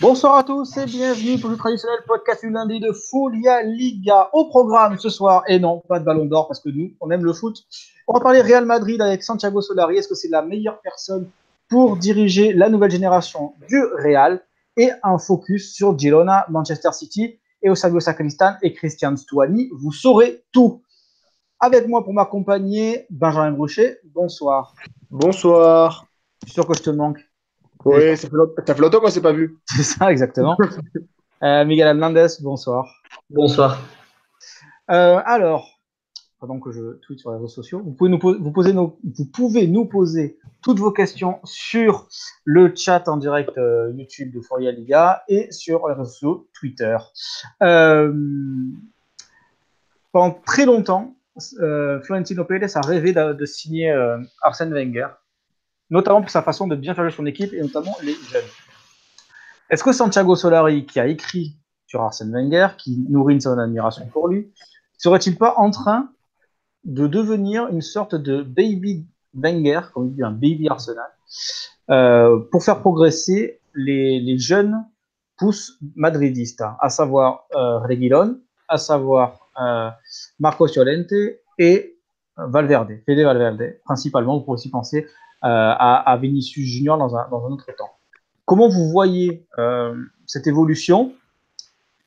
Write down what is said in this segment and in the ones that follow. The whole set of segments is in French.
Bonsoir à tous et bienvenue pour le traditionnel podcast du lundi de Folia Liga. Au programme ce soir, et non, pas de ballon d'or parce que nous, on aime le foot. On va parler Real Madrid avec Santiago Solari. Est-ce que c'est la meilleure personne pour diriger la nouvelle génération du Real? Et un focus sur Girona, Manchester City et Osago Sacristan et Christian Stuani. Vous saurez tout. Avec moi pour m'accompagner, Benjamin Brochet. Bonsoir. Bonsoir. Je suis sûr que je te manque? Oui, ça fait longtemps qu'on ne s'est pas vu. C'est ça, exactement. euh, Miguel Hernandez, bonsoir. Bonsoir. Euh, alors, pendant que je tweete sur les réseaux sociaux, vous pouvez, nous, vous, poser nos, vous pouvez nous poser toutes vos questions sur le chat en direct euh, YouTube de Fourier Liga et sur les réseaux sociaux Twitter. Euh, pendant très longtemps, euh, Florentino Pérez a rêvé de, de signer euh, Arsène Wenger notamment pour sa façon de bien faire son équipe et notamment les jeunes. Est-ce que Santiago Solari, qui a écrit sur Arsène Wenger, qui nourrit certaine admiration pour lui, serait-il pas en train de devenir une sorte de baby Wenger, comme on dit, un baby Arsenal, euh, pour faire progresser les, jeunes pousses madridistes, à savoir euh, à savoir euh, Marco Llorente et Valverde, Fede Valverde, principalement, vous pouvez aussi penser à, à, Vinicius Junior dans un, dans un, autre temps. Comment vous voyez euh, cette évolution,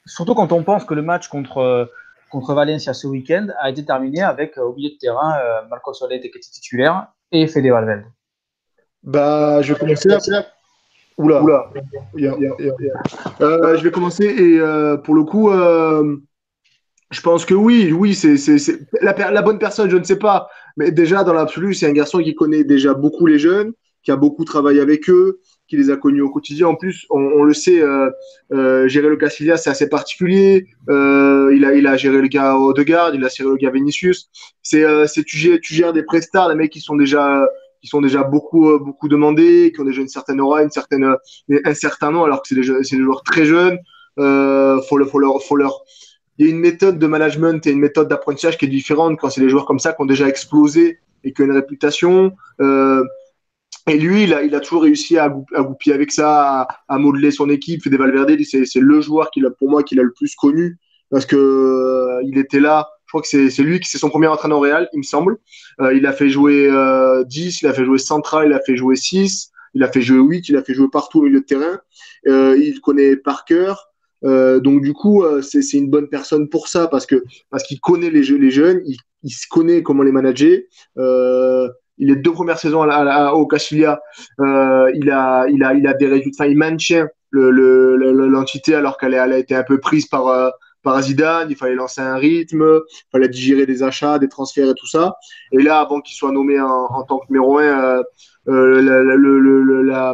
surtout quand on pense que le match contre, contre Valencia ce week-end a été terminé avec au milieu de terrain euh, Marco Solete qui était titulaire et Fede Valverde bah, je vais commencer là. Oula. Oula. Yeah, yeah, yeah, euh, je vais commencer et euh, pour le coup, euh, je pense que oui, oui, c'est la, la, bonne personne, je ne sais pas. Mais déjà, dans l'absolu, c'est un garçon qui connaît déjà beaucoup les jeunes, qui a beaucoup travaillé avec eux, qui les a connus au quotidien. En plus, on, on le sait, euh, euh, gérer le c'est assez particulier. Euh, il, a, il a géré le gars Odegaard, il a géré le gars Vinicius. C'est euh, tu, gères, tu gères des prestars, des mecs qui sont déjà qui sont déjà beaucoup beaucoup demandés, qui ont déjà une certaine aura, une certaine un certain nom, alors que c'est des, des joueurs très jeunes. Euh, faut, le, faut leur faut leur il y a une méthode de management et une méthode d'apprentissage qui est différente quand c'est des joueurs comme ça qui ont déjà explosé et qui ont une réputation. Euh, et lui, il a, il a toujours réussi à, goupiller avec ça, à, à, modeler son équipe. Fede Valverde, c'est le joueur qu'il a, pour moi, qu'il a le plus connu parce que euh, il était là. Je crois que c'est lui qui c'est son premier entraîneur réel, il me semble. Euh, il a fait jouer euh, 10, il a fait jouer central, il a fait jouer 6, il a fait jouer 8, il a fait jouer partout au milieu de terrain. Euh, il connaît par cœur. Euh, donc du coup, euh, c'est une bonne personne pour ça parce que parce qu'il connaît les, jeunes, il, il se connaît comment les manager. Euh, il est deux premières saisons à, à, au Castilla, il a il a il a des résultats, il maintient l'entité le, le, alors qu'elle a été un peu prise par par Zidane, il fallait lancer un rythme, il fallait digérer des achats, des transferts et tout ça. Et là, avant qu'il soit nommé en, tant que numéro un, euh, euh, le, le, le, la,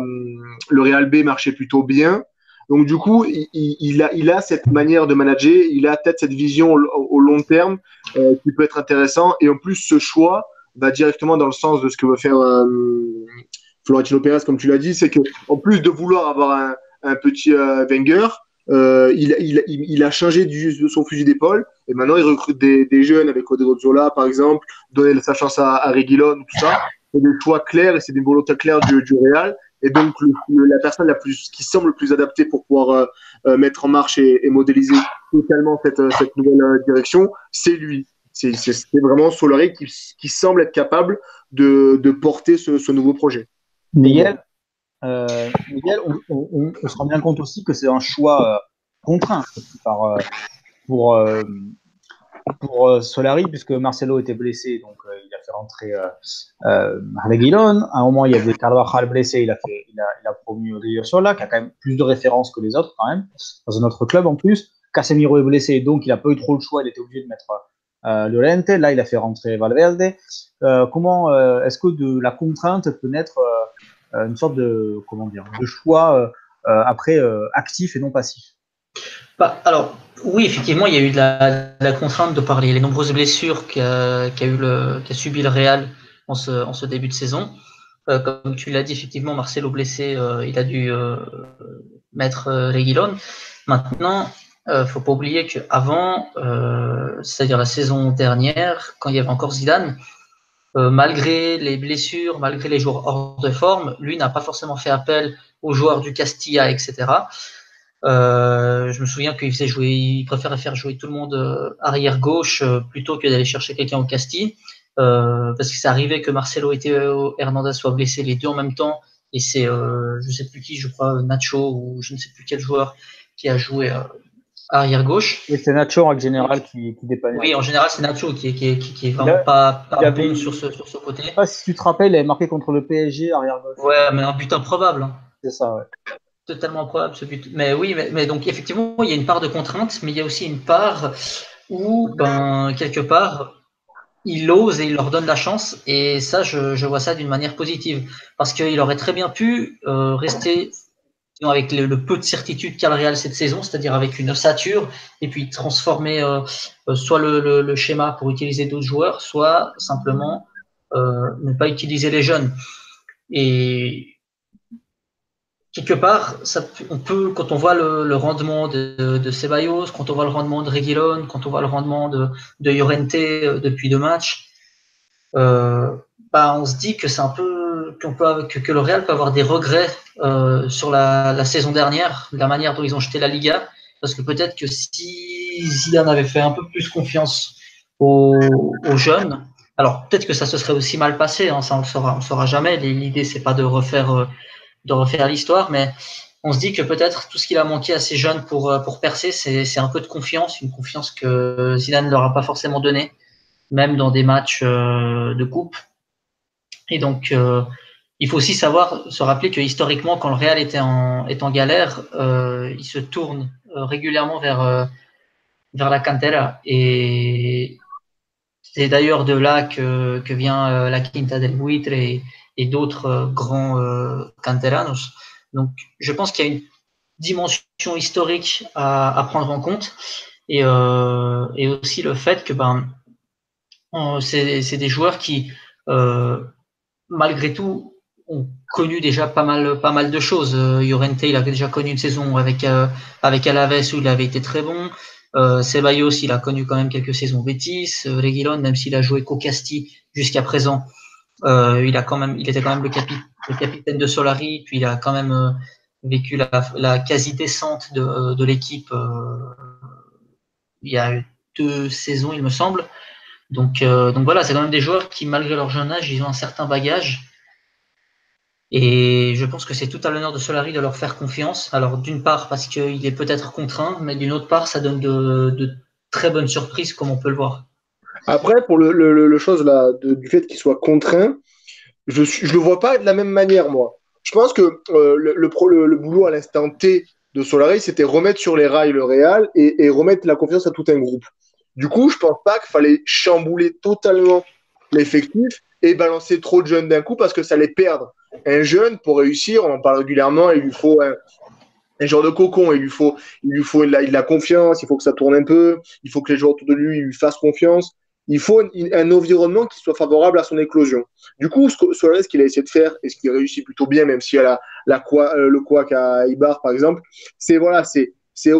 le Real B marchait plutôt bien. Donc du coup, il, a, il a cette manière de manager, il a peut-être cette vision au, long terme euh, qui peut être intéressant. Et en plus, ce choix va directement dans le sens de ce que veut faire euh, Florentino Pérez, comme tu l'as dit, c'est que en plus de vouloir avoir un, petit euh, Wenger, il, il, a changé de son fusil d'épaule et maintenant il recrute des, des jeunes avec Rodrigo Zola par exemple, donner sa chance à, à Reguilon, tout ça. C'est des choix clairs et c'est des volontés claires du, du Real et donc la personne la plus qui semble le plus adaptée pour pouvoir euh, mettre en marche et, modéliser totalement cette, cette nouvelle euh, direction, c'est lui. C'est vraiment Solari qui, semble être capable de, porter ce, nouveau projet. Miguel, euh, Miguel on, on, se rend bien compte aussi que c'est un choix euh, contraint par, pour, pour Solari, puisque Marcelo était blessé, donc il a fait rentrer euh, euh, Reguilon. À un moment, il y avait Carvajal blessé, il a, fait, il a, il a promu Rio Sola, qui a quand même plus de références que les autres, quand même, dans un autre club en plus. Casemiro est blessé, donc il n'a pas eu trop le choix, il était obligé de mettre euh, Llorente. Là, il a fait rentrer Valverde. Euh, comment euh, est-ce que de la contrainte peut naître euh, une sorte de comment dire de choix après actif et non passif? Bah, alors, oui, effectivement, il y a eu de la, contrainte de parler les nombreuses blessures qu'a subi le Real en ce, début de saison. Euh, comme tu l'as dit, effectivement, Marcelo blessé, euh, il a dû euh, mettre Reguilon. Maintenant, euh, faut pas oublier qu'avant, c'est-à-dire la saison dernière, quand il y avait encore Zidane, malgré les blessures, malgré les joueurs hors de forme, lui n'a pas forcément fait appel aux joueurs du Castilla, etc. Euh, je me souviens qu'il faisait jouer, il préférait faire jouer tout le monde euh, arrière gauche euh, plutôt que d'aller chercher quelqu'un au Castille, parce que ça arrivait que Marcelo et Hernandez soient blessés les deux en même temps, et c'est, je sais plus qui, je crois Nacho ou je ne sais plus quel joueur qui a joué arrière gauche. Et c'est Nacho en général qui, qui dépanne. Oui, en général c'est Nacho qui, qui, qui, est vraiment pas, pas bon sur ce, sur ce côté. Je sais pas si tu te rappelles, il avait marqué contre le PSG arrière gauche. Ouais, mais un but improbable. Hein. C'est ça, ouais totalement probable ce but. Mais oui, mais, donc effectivement, il y a une part de contrainte, mais il y a aussi une part où, ben, quelque part, il ose et il leur donne la chance. Et ça, je, vois ça d'une manière positive. Parce qu'il aurait très bien pu euh, rester avec le, peu de certitude qu'a le Real cette saison, c'est-à-dire avec une ossature, et puis transformer euh, euh, soit le, schéma pour utiliser d'autres joueurs, soit simplement ne pas utiliser les jeunes. Et quelque part, ça, on peut, quand on voit le, rendement de, de, Ceballos, quand on voit le rendement de Reguilon, quand on voit le rendement de, de Llorente euh, depuis deux matchs, euh, bah, on se dit que c'est un peu peut, que, que, le Real peut avoir des regrets euh, sur la, la, saison dernière, la manière dont ils ont jeté la Liga, parce que peut-être que si Zidane avait fait un peu plus confiance aux, aux jeunes, alors peut-être que ça se serait aussi mal passé, hein, ça on le saura, on le saura jamais. L'idée c'est pas de refaire euh, de refaire l'histoire, mais on se dit que peut-être tout ce qu'il a manqué à ces jeunes pour, euh, pour percer, c'est un peu de confiance, une confiance que Zidane ne leur a pas forcément donnée, même dans des matchs euh, de coupe. Et donc, euh, il faut aussi savoir se rappeler que historiquement, quand le Real était en, est en galère, il se tourne régulièrement vers, vers la cantera. Et c'est d'ailleurs de là que, que vient la Quinta del Buitre et d'autres euh, grands euh, canteranos. Donc, je pense qu'il y a une dimension historique à, prendre en compte et, euh, et, aussi le fait que ben, c'est des joueurs qui, malgré tout, ont connu déjà pas mal, pas mal de choses. Llorente, il avait déjà connu une saison avec, avec Alaves où il avait été très bon. Ceballos, il a connu quand même quelques saisons Betis. Reguilon, même s'il a joué qu'au Castille jusqu'à présent, euh, il a quand même, il était quand même le, capitaine de Solari, puis il a quand même euh, vécu la, quasi descente de, de l'équipe euh, il y a deux saisons, il me semble. Donc, euh, donc voilà, c'est quand même des joueurs qui, malgré leur jeune âge, ils ont un certain bagage. Et je pense que c'est tout à l'honneur de Solari de leur faire confiance. Alors d'une part parce qu'il est peut-être contraint, mais d'une autre part, ça donne de très bonnes surprises, comme on peut le voir. Après, pour le, chose là, du fait qu'il soit contraint, je ne le vois pas de la même manière, moi. Je pense que euh, le, le, boulot à l'instant T de Solari, c'était remettre sur les rails le Real et, et, remettre la confiance à tout un groupe. Du coup, je pense pas qu'il fallait chambouler totalement l'effectif et balancer trop de jeunes d'un coup parce que ça allait perdre. Un jeune, pour réussir, on en parle régulièrement, il lui faut un, genre de cocon. Il lui faut, il lui faut de la, la, confiance, il faut que ça tourne un peu, il faut que les joueurs autour de lui lui fassent confiance il faut un, environnement qui soit favorable à son éclosion. Du coup, ce qu'il a essayé de faire, et ce qui réussit plutôt bien, même si elle a la, euh, le quoi à Ibar, par exemple, c'est voilà,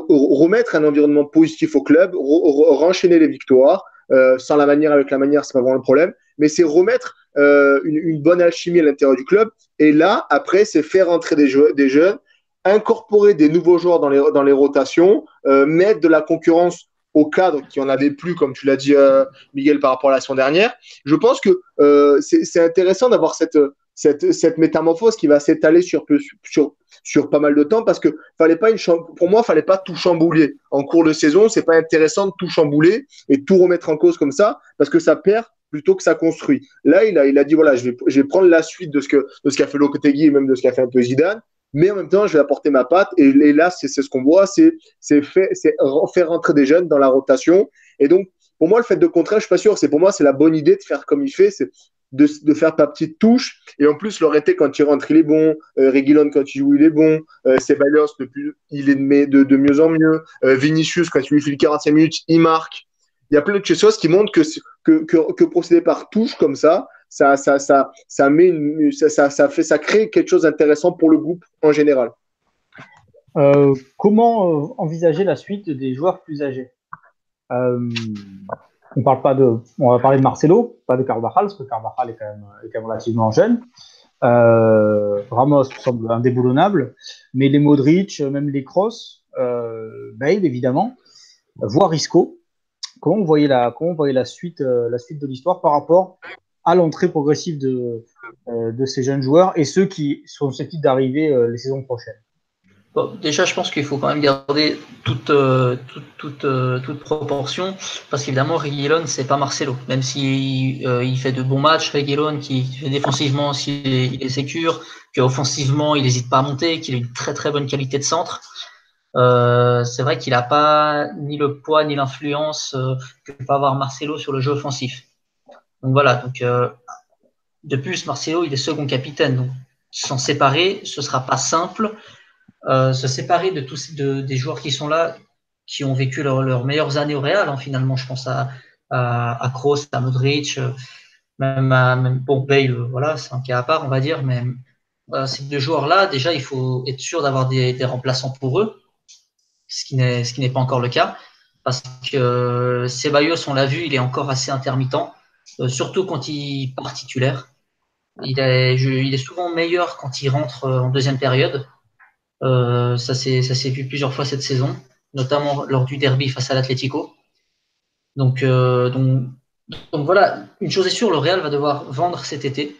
remettre un environnement positif au club, renchaîner les victoires, euh, sans la manière avec la manière, c'est pas vraiment le problème, mais c'est remettre euh, une, bonne alchimie à l'intérieur du club. Et là, après, c'est faire entrer des, des, jeunes, incorporer des nouveaux joueurs dans les, dans les rotations, mettre de la concurrence au cadre qui en avait plus, comme tu l'as dit, euh, Miguel, par rapport à la saison dernière. Je pense que euh, c'est intéressant d'avoir cette, cette, métamorphose qui va s'étaler sur, sur, sur pas mal de temps parce que fallait pas une pour moi, fallait pas tout chambouler. En cours de saison, c'est pas intéressant de tout chambouler et tout remettre en cause comme ça parce que ça perd plutôt que ça construit. Là, il a, il a dit voilà, je vais, je vais prendre la suite de ce que de qu'a fait Lopetegui et même de ce qu'a fait un peu Zidane mais en même temps, je vais apporter ma patte. Et, là, c'est ce qu'on voit, c'est faire rentrer des jeunes dans la rotation. Et donc, pour moi, le fait de contraire, je suis pas sûr. C'est pour moi, c'est la bonne idée de faire comme il fait, c'est de, faire ta petite touche. Et en plus, Loreté, quand il rentre, il est bon. Euh, Reguilon, quand il joue, il est bon. Euh, Ceballos, depuis, il est de, mieux en mieux. Euh, Vinicius, quand il lui fait 45 minutes, il marque. Il y a plein de choses qui montrent que, que, que, que procéder par touche comme ça, ça, ça, ça, ça, met une, ça, ça, fait, ça crée quelque chose d'intéressant pour le groupe en général. Euh, comment euh, envisager la suite des joueurs plus âgés? Euh, On parle pas de, on va parler de Marcelo, pas de Carvajal, parce que Carvajal est quand même, est quand même relativement jeune. Ramos semble indéboulonnable, mais les Modric, même les Kroos, Bale, évidemment, voire Isco. Comment vous voyez la, comment vous voyez la, suite, la suite de l'histoire par rapport à l'entrée progressive de, de ces jeunes joueurs et ceux qui sont susceptibles d'arriver les saisons prochaines déjà, je pense qu'il faut quand même garder toute, euh, toute, euh, toute, proportion, parce qu'évidemment, Reguilon, c'est pas Marcelo. Même s'il euh, il fait de bons matchs, Reguilon, qui fait défensivement, s'il est, il est sécure, qu'offensivement, il n'hésite pas à monter, qu'il a une très très bonne qualité de centre. c'est vrai qu'il n'a pas ni le poids ni l'influence que peut avoir Marcelo sur le jeu offensif. Donc voilà, donc de plus, Marcelo, il est second capitaine. Donc s'en séparer, ce sera pas simple. Euh, se séparer de tous des joueurs qui sont là, qui ont vécu leurs meilleures années au Real. Hein, finalement, je pense à, à, à Kroos, à Modric, euh, même à même pour Bale, voilà, c'est un cas à part, on va dire. Mais ces deux joueurs-là, déjà, il faut être sûr d'avoir des, des, remplaçants pour eux, ce qui n'est pas encore le cas, parce que Ceballos, on l'a vu, il est encore assez intermittent, euh, surtout quand il part titulaire. Il est, souvent meilleur quand il rentre en deuxième période. Euh, ça s'est vu plusieurs fois cette saison, notamment lors du derby face à l'Atlético. Donc, euh, voilà, une chose est sûre, le Real va devoir vendre cet été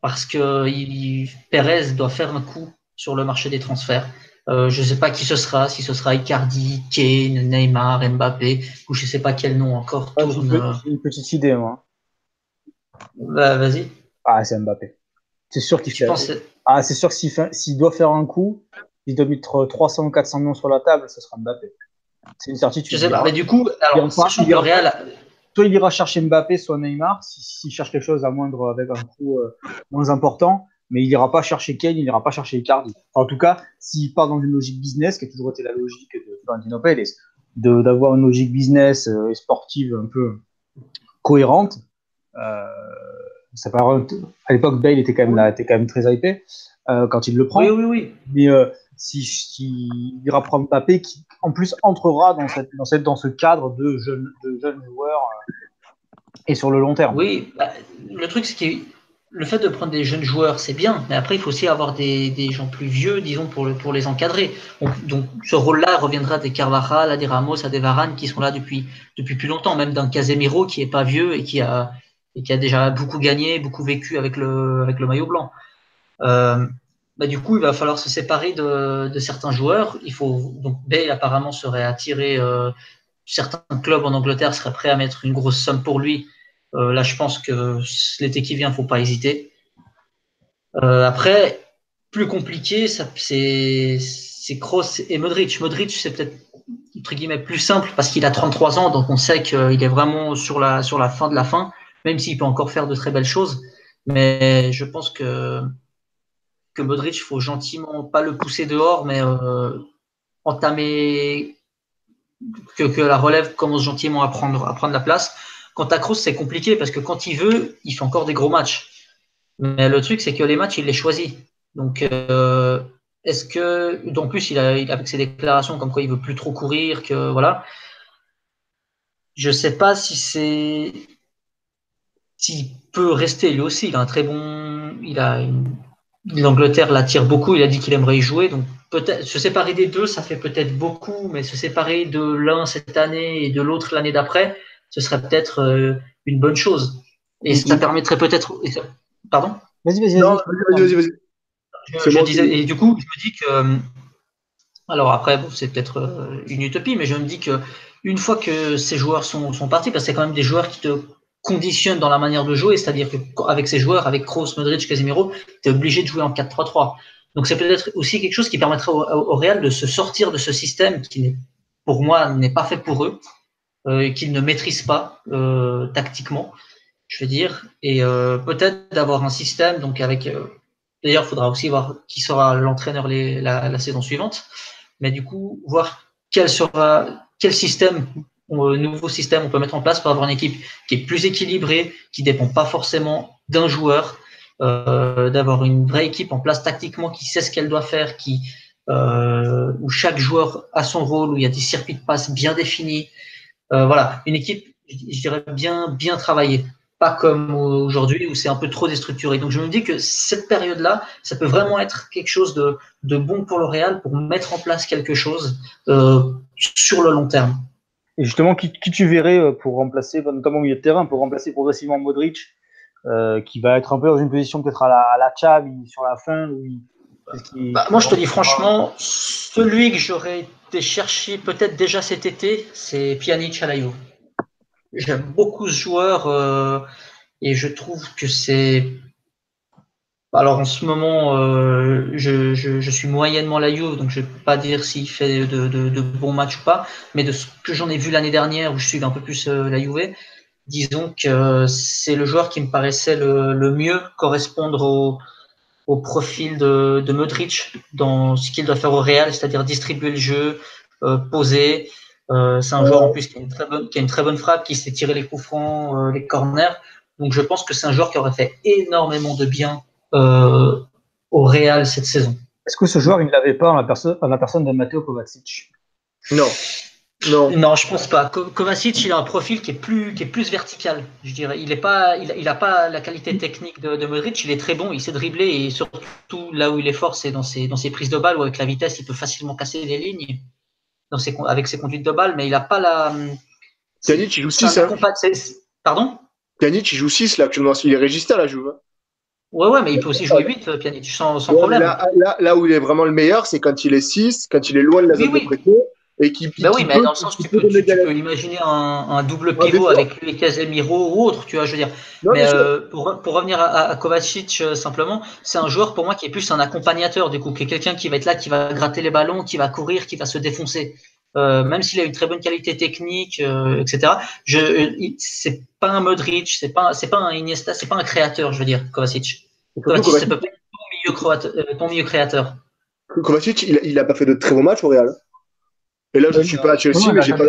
parce que il, Perez doit faire un coup sur le marché des transferts. Euh, je ne sais pas qui ce sera, si ce sera Icardi, Kane, Neymar, Mbappé, ou je ne sais pas quel nom encore ah, tourne. J'ai une petite idée, moi. Bah, Vas-y. Ah, c'est Mbappé. C'est sûr qu'il fait. Ah, c'est sûr que s'il doit faire un coup, il doit mettre 300 ou 400 millions sur la table, ce sera Mbappé. C'est une certitude. Je sais pas, mais du coup, alors, il, ira, Real... Soit il ira chercher Mbappé, soit Neymar, s'il cherche quelque chose à moindre avec un coût euh, moins important, mais il n'ira pas chercher Kane, il n'ira pas chercher Icardi. en tout cas, s'il part dans une logique business, qui a toujours été la logique de Florentino Pérez, d'avoir une logique business euh, et sportive un peu cohérente, euh, ça à l'époque, Bale était quand même, là, était quand même très hypé euh, quand il le prend. Oui, oui, oui. Mais euh, si, si, il ira prendre Mbappé, qui en plus entrera dans, cette, dans, cette, dans ce cadre de jeunes, de jeunes joueurs euh, et sur le long terme. Oui, bah, le truc, c'est que le fait de prendre des jeunes joueurs, c'est bien, mais après, il faut aussi avoir des, des gens plus vieux, disons, pour, pour les encadrer. Donc, donc ce rôle-là reviendra à des Carvajal, à des Ramos, à des Varane qui sont là depuis, depuis plus longtemps, même d'un Casemiro qui est pas vieux et qui a, et qui a déjà beaucoup gagné, beaucoup vécu avec le, avec le maillot blanc. Euh, bah, du coup, il va falloir se séparer de, de, certains joueurs. Il faut donc Bale apparemment serait attiré. Euh, certains clubs en Angleterre seraient prêts à mettre une grosse somme pour lui. Euh, là, je pense que l'été qui vient, faut pas hésiter. Euh, après, plus compliqué, c'est Kroos et Modric. Modric, c'est peut-être entre guillemets plus simple parce qu'il a 33 ans, donc on sait qu'il est vraiment sur la sur la fin de la fin même s'il peut encore faire de très belles choses. Mais je pense que, que Modric, faut gentiment pas le pousser dehors, mais euh, entamer que, que, la relève commence gentiment à prendre, à prendre la place. Quant à Kroos, c'est compliqué parce que quand il veut, il fait encore des gros matchs. Mais le truc, c'est que les matchs, il les choisit. Donc, euh, est-ce que, en plus, il a, avec ses déclarations comme quoi il veut plus trop courir, que voilà. Je sais pas si c'est s'il peut rester lui aussi, il a un très bon, il a l'Angleterre l'attire beaucoup, il a dit qu'il aimerait y jouer, donc peut-être se séparer des deux, ça fait peut-être beaucoup, mais se séparer de l'un cette année et de l'autre l'année d'après, ce serait peut-être euh, une bonne chose. Et ça permettrait peut-être. Pardon? Vas-y, vas-y, vas-y. Je, disais, et du coup, je me dis que. Euh, alors après, c'est peut-être euh, une utopie, mais je me dis que une fois que ces joueurs sont, sont partis, parce que c'est quand même des joueurs qui te conditionne dans la manière de jouer, c'est-à-dire qu'avec ces joueurs, avec Kroos, Modric, Casemiro, tu es obligé de jouer en 4-3-3. Donc c'est peut-être aussi quelque chose qui permettrait au, Real de se sortir de ce système qui, pour moi, n'est pas fait pour eux, euh, qu'ils ne maîtrisent pas euh, tactiquement, je veux dire, et euh, peut-être d'avoir un système, donc avec, euh, d'ailleurs, il faudra aussi voir qui sera l'entraîneur la, saison suivante, mais du coup, voir quel sera, quel système nouveau système on peut mettre en place pour avoir une équipe qui est plus équilibrée, qui dépend pas forcément d'un joueur, euh, d'avoir une vraie équipe en place tactiquement qui sait ce qu'elle doit faire, qui euh, où chaque joueur a son rôle, où il y a des circuits de passe bien définis. Euh, voilà, une équipe, je dirais bien bien travaillée. pas comme aujourd'hui où c'est un peu trop déstructuré. Donc je me dis que cette période-là, ça peut vraiment être quelque chose de, de, bon pour le Real pour mettre en place quelque chose euh, sur le long terme. Et justement, qui, qui, tu verrais euh, pour remplacer, notamment au milieu de terrain, pour remplacer progressivement Modric, qui va être un peu dans une position peut-être à la, à la sur la fin bah, Moi, je te dis franchement, celui que j'aurais été chercher peut-être déjà cet été, c'est Pjanic à. J'aime beaucoup ce joueur euh, et je trouve que c'est. Alors en ce moment, euh, je, je, je, suis moyennement la Juve, donc je ne peux pas dire s'il fait de, de, de, bons matchs ou pas, mais de ce que j'en ai vu l'année dernière, où je suis un peu plus euh, la Juve, disons que c'est le joueur qui me paraissait le, le mieux correspondre au, au profil de, de Modric dans ce qu'il doit faire au Real, c'est-à-dire distribuer le jeu, euh, poser, euh, c'est un joueur en plus qui a, une très bonne, qui a une très bonne frappe, qui sait tirer les coups francs, euh, les corners. Donc je pense que c'est un joueur qui aurait fait énormément de bien euh, au Real cette saison. Est-ce que ce joueur, il ne l'avait pas en la, personne, en la personne de Matteo Kovacic? Non. Non. non, je pense pas. Kovacic, il a un profil qui est plus, qui est plus vertical. Je dirais, il n'a pas, il, il a pas la qualité technique de, de, Modric. Il est très bon, il sait dribbler et surtout là où il est fort, c'est dans ses, dans ses prises de balles où avec la vitesse, il peut facilement casser des lignes dans ses, avec ses conduites de balles, mais il n'a pas la. Pjanic, il joue 6. Hein. Pardon? Pjanic, il joue 6 là actuellement. Il est régista là, joue. Hein. Ouais, ouais, mais il peut aussi jouer 8, euh, Pjanic, sans, sans problème. Là, là, là, où il est vraiment le meilleur, c'est quand il est 6, quand il est loin de la zone oui, de prêté. Et qui, bah oui, mais peut, dans le sens, tu peux, tu, tu peux imaginer un, un double pivot avec lui et Casemiro ou autre, tu vois, je veux dire. Non, mais euh, pour, pour, revenir à, à Kovacic, euh, simplement, c'est un joueur pour moi qui est plus un accompagnateur, du coup, qui est quelqu'un qui va être là, qui va gratter les ballons, qui va courir, qui va se défoncer. Euh, même s'il a une très bonne qualité technique, etc. Je, c'est pas un Modric, c'est pas, c'est pas un Iniesta, c'est pas un créateur, je veux dire, Kovacic. Kovacic, c'est peut-être ton milieu, créateur, ton milieu créateur. Kovacic, il, il a pas fait de très bons matchs au Real. Et là, je ne suis pas à Chelsea, mais j'ai pas.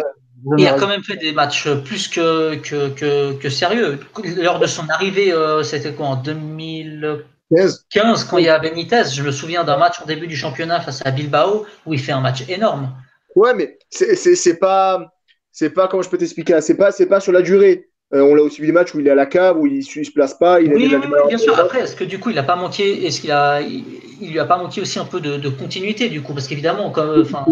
Il a quand même fait des matchs plus que, que, que, que sérieux. Lors de son arrivée, c'était quoi, en 2015, quand il y a Benitez, je me souviens d'un match en début du championnat face à Bilbao, où il fait un match énorme. Ouais, mais c'est pas, c'est pas comment je peux t'expliquer, c'est pas, c'est pas sur la durée. Euh, on l'a aussi vu des matchs où il est à la cave, où il ne se place pas. Il oui, oui, oui bien sûr. Après, est-ce que du coup, il a pas manqué, est-ce qu'il a, il, il, lui a pas manqué aussi un peu de, de continuité du coup, parce qu'évidemment, comme, enfin,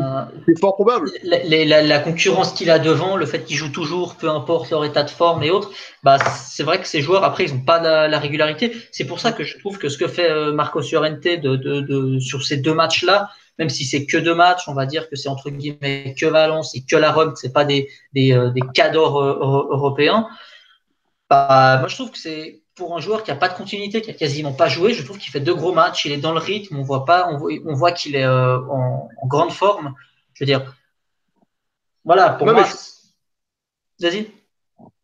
c'est fort probable. La, la, la concurrence qu'il a devant, le fait qu'il joue toujours, peu importe leur état de forme et autres, bah, c'est vrai que ces joueurs après, ils n'ont pas la, la régularité. C'est pour ça que je trouve que ce que fait euh, Marco Llorente de, de, de, sur ces deux matchs-là, même si c'est que deux matchs, on va dire que c'est entre guillemets que Valence et que la Rome, c'est pas des, des, euh, des cadors euh, européens. Bah, moi, je trouve que c'est pour un joueur qui a pas de continuité, qui a quasiment pas joué, je trouve qu'il fait deux gros matchs, il est dans le rythme, on voit pas, on voit, qu'il est euh, en, en, grande forme. Je veux dire, voilà, pour non, moi. Je... Vas-y.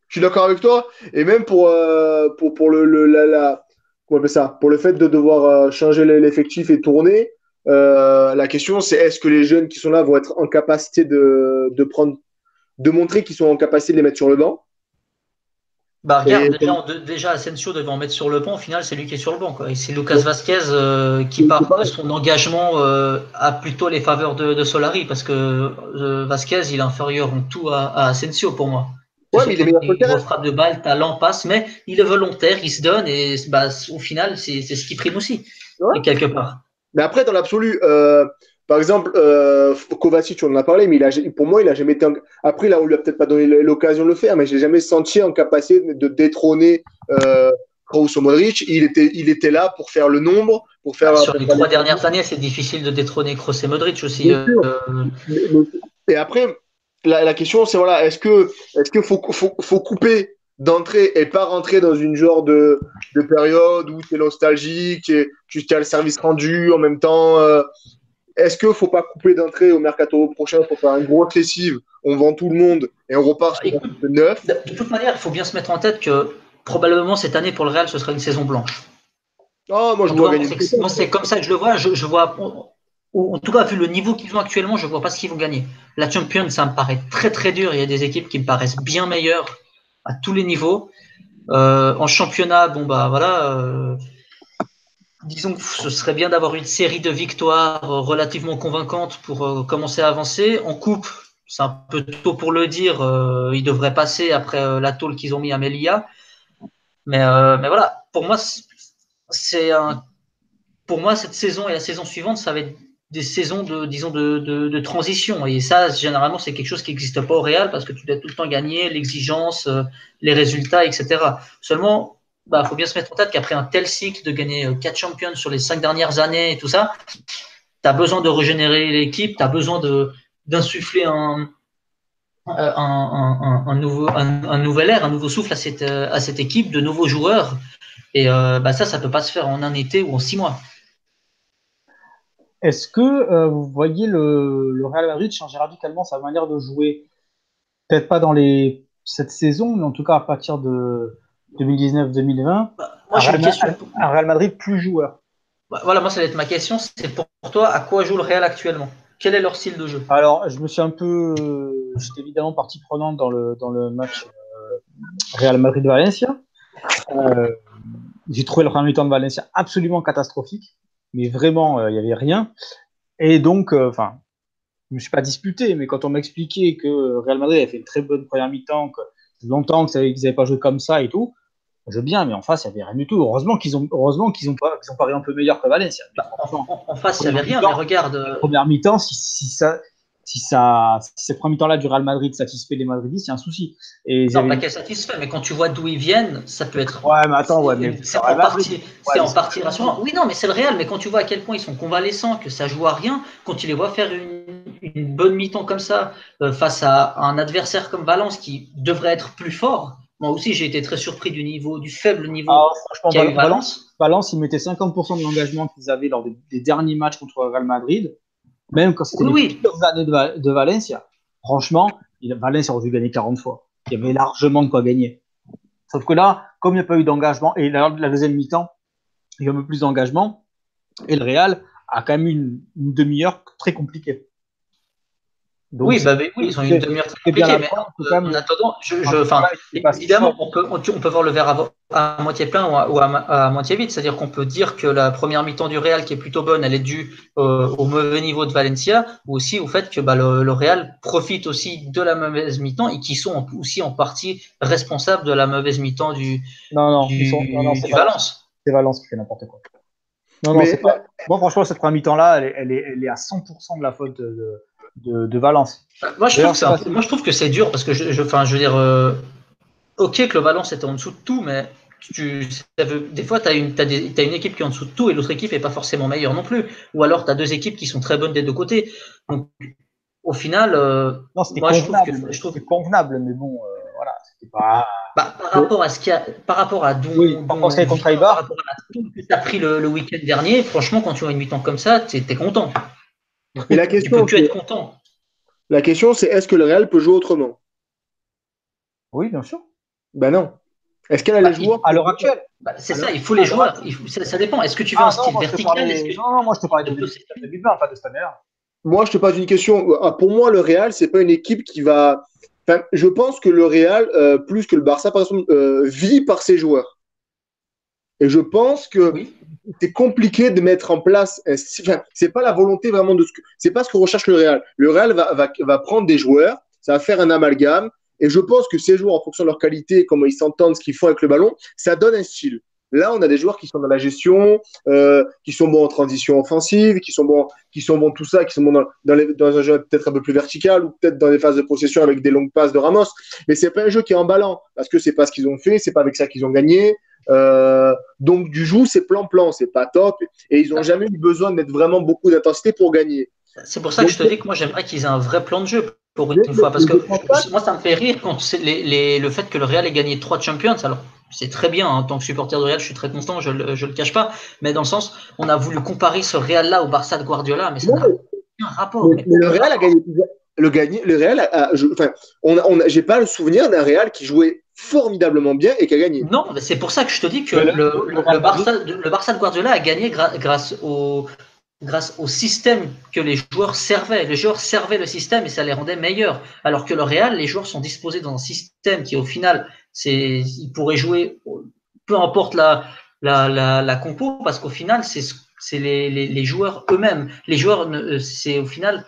Je suis d'accord avec toi, et même pour, euh, pour, pour le, le la, la, comment on ça, pour le fait de devoir changer l'effectif et tourner. Euh, la question, c'est est-ce que les jeunes qui sont là vont être en capacité de, de prendre, de montrer qu'ils sont en capacité de les mettre sur le banc? Bah, regarde, et, déjà, déjà, Asensio devait en mettre sur le banc. Au final, c'est lui qui est sur le banc. Quoi. Et c'est Lucas Vasquez euh, qui, par son engagement, euh, a plutôt les faveurs de, de Solari parce que Vasquez, il est inférieur en tout à, à Asensio pour moi. Ouais, mais il est meilleur Il frappe de balle, talent, passe, mais il est volontaire, il se donne et bah, au final, c'est ce qui prime aussi, ouais. quelque part. Mais après, dans l'absolu, euh, par exemple, euh, Kovacic, on en a parlé, mais il a, pour moi, il a jamais été. En... Après, là, on lui a peut-être pas donné l'occasion de le faire, mais j'ai jamais senti en capacité de détrôner euh, Kroos ou Modric. Il était, il était là pour faire le nombre, pour faire. Sur les trois dernières années, c'est difficile de détrôner Kroos et Modric aussi. Euh, et après, la, la question, c'est voilà, est-ce que, est-ce qu'il faut, faut, faut couper d'entrer et pas rentrer dans une genre de, de période où tu es nostalgique et tu as le service rendu en même temps. Euh, Est-ce qu'il ne faut pas couper d'entrée au mercato prochain pour faire un gros excessive On vend tout le monde et on repart sur Écoute, neuf. De toute manière, il faut bien se mettre en tête que probablement cette année pour le Real, ce sera une saison blanche. Oh, moi, je dois gagner. Moi, c'est comme ça que je le vois. Je, je vois en tout cas, vu le niveau qu'ils ont actuellement, je ne vois pas ce qu'ils vont gagner. La Champions, ça me paraît très très dur. Il y a des équipes qui me paraissent bien meilleures à tous les niveaux. Euh, en championnat, bon bah voilà, euh, disons que ce serait bien d'avoir une série de victoires euh, relativement convaincantes pour commencer à avancer. En coupe, c'est un peu tôt pour le dire, ils devraient passer après la tôle qu'ils ont mis à Melia. Mais, mais voilà, pour moi, c'est un, pour moi, cette saison et la saison suivante, ça va être des saisons de, disons, de, de, transition. Et ça, généralement, c'est quelque chose qui n'existe pas au Real parce que tu dois tout le temps gagner, l'exigence, euh, les résultats, etc. Seulement, il bah, faut bien se mettre en tête qu'après un tel cycle de gagner euh, quatre champions sur les cinq dernières années et tout ça, tu as besoin de régénérer l'équipe, tu as besoin d'insuffler un, un, un, un, nouveau, un, nouvel air, un nouveau souffle à cette, à cette équipe, de nouveaux joueurs. Et euh, bah ça, ça ne peut pas se faire en un été ou en six mois. Est-ce que euh, vous voyez le, Real Madrid changer radicalement sa manière de jouer? Peut-être pas dans les, cette saison, mais en tout cas à partir de 2019-2020. Bah, un, Real, Madrid plus joueur. Bah, voilà, moi ça va être ma question. C'est pour toi, à quoi joue le Real actuellement? Quel est leur style de jeu? Alors, je me suis un peu. J'étais évidemment partie prenante dans le, dans le match euh, Real Madrid-Valencia. Euh, j'ai trouvé le premier mi-temps de Valencia absolument catastrophique mais vraiment, euh, il n'y avait rien. Et donc, euh, enfin, je ne me suis pas disputé, mais quand on m'expliquait que Real Madrid avait fait une très bonne première mi-temps, que longtemps qu'ils n'avaient pas joué comme ça et tout, je veux bien, mais en face, il n'y avait rien du tout. Heureusement qu'ils ont, heureusement qu'ils ont pas, qu'ils ont paré un peu meilleur que Valencia. Bah, en, face, il n'y avait rien, mais regarde. Première mi-temps, si, si, ça, si, ça, si cette première mi-temps-là du Real Madrid satisfait les Madridistes, il y a un souci. Et non, pas qu'elle satisfait, mais quand tu vois d'où ils viennent, ça peut être. Ouais, mais attends, ouais, mais c'est en partie, c'est en partie rassurant. Oui, non, mais c'est le Real, mais quand tu vois à quel point ils sont convalescents, que ça joue à rien, quand tu les vois faire une, une bonne mi-temps comme ça euh, face à un adversaire comme Valence qui devrait être plus fort. Moi aussi, j'ai été très surpris du niveau, du faible niveau ah, eu Valence. Valence, ils mettaient 50% de l'engagement qu'ils avaient lors des, derniers matchs contre Real Madrid même quand c'était les années de, Valencia, franchement, Valencia aurait dû gagner 40 fois. Il y avait largement de quoi gagner. Sauf que là, comme il n'y a pas eu d'engagement, et la, la deuxième mi-temps, il y a un peu plus d'engagement, et le Real a quand même eu une demi-heure très compliquée oui, bah, oui, ils ont une demi-heure très compliquée, mais en attendant, je, je, évidemment, on peut, on, peut voir le verre à, moitié plein ou à, moitié vide, c'est-à-dire qu'on peut dire que la première mi-temps du Real, qui est plutôt bonne, elle est due euh, au mauvais niveau de Valencia, ou aussi au fait que bah, le, Real profite aussi de la mauvaise mi-temps et qui sont aussi en partie responsables de la mauvaise mi-temps du, non, non, du, Valence. C'est Valence qui fait n'importe quoi. Non, non, pas... Moi, franchement, cette première mi-temps là, elle, est, elle est à 100% de la faute de de, Valence. Moi je, trouve moi, je trouve que c'est dur parce que je, je, je veux dire, euh, ok que le Valence était en dessous de tout, mais tu, des fois, tu as, une, une équipe qui est en dessous de tout et l'autre équipe n'est pas forcément meilleure non plus. Ou alors, tu as deux équipes qui sont très bonnes des deux côtés. Donc, au final, euh, non, moi, je trouve que je trouve convenable, mais bon, euh, voilà, c'était pas. Bah, par rapport à ce qu'il a, par rapport à d'où, oui, par rapport à tout que tu as pris le, week-end dernier, franchement, quand tu as une mi-temps comme ça, tu es, content. Mais la question, tu peux être content. La question, c'est est-ce que le Real peut jouer autrement? Oui, bien sûr. Ben non. Est-ce qu'elle a les bah, joueurs à l'heure actuelle bah, C'est ça, il faut les joueurs. ça, dépend. Est-ce que tu veux ah, un style vertical Non, non, moi je te parlais de 2020, pas de cette année-là. Moi, je te parle d'une question. Ah, pour moi, le Real, c'est pas une équipe qui va. Enfin, je pense que le Real, euh, plus que le Barça, par exemple, euh, vit par ses joueurs. Et je pense que c'est compliqué de mettre en place. Enfin, c'est pas la volonté vraiment de ce que. C'est pas ce que recherche le Real. Le Real va, va, va, prendre des joueurs, ça va faire un amalgame. Et je pense que ces joueurs, en fonction de leur qualité, comment ils s'entendent, ce qu'ils font avec le ballon, ça donne un style. Là, on a des joueurs qui sont dans la gestion, euh, qui sont bons en transition offensive, qui sont bons, qui sont bons tout ça, qui sont bons dans, dans, les, dans un jeu peut-être un peu plus vertical ou peut-être dans des phases de possession avec des longues passes de Ramos. Mais c'est pas un jeu qui est emballant parce que c'est pas ce qu'ils ont fait, c'est pas avec ça qu'ils ont gagné. Euh, donc du jour, c'est plan-plan, c'est pas top. Et ils n'ont jamais eu besoin de mettre vraiment beaucoup d'intensité pour gagner. C'est pour ça que je te dis que moi j'aimerais qu'ils aient un vrai plan de jeu pour une, fois. Parce que moi ça me fait rire quand les, le fait que le Real ait gagné trois Champions. Alors c'est très bien, hein, en tant que supporter du Real, je suis très constant, je ne le cache pas. Mais dans le sens, on a voulu comparer ce Real-là au Barça de Guardiola, mais ça n'a aucun rapport. Mais, le Real a gagné. Le, gagné, le Real, a, enfin, on, on, j'ai pas le souvenir d'un Real qui jouait formidablement bien et qui a gagné. Non, c'est pour ça que je te dis que le, Barça, le Barça de Guardiola a gagné grâce, au, grâce au système que les joueurs servaient. Les joueurs servaient le système et ça les rendait meilleurs. Alors que le Real, les joueurs sont disposés dans un système qui, au final, c'est, ils pourraient jouer, peu importe la, la, la, la compo, parce qu'au final, c'est, c'est les, les, les, joueurs eux-mêmes. Les joueurs, c'est au final,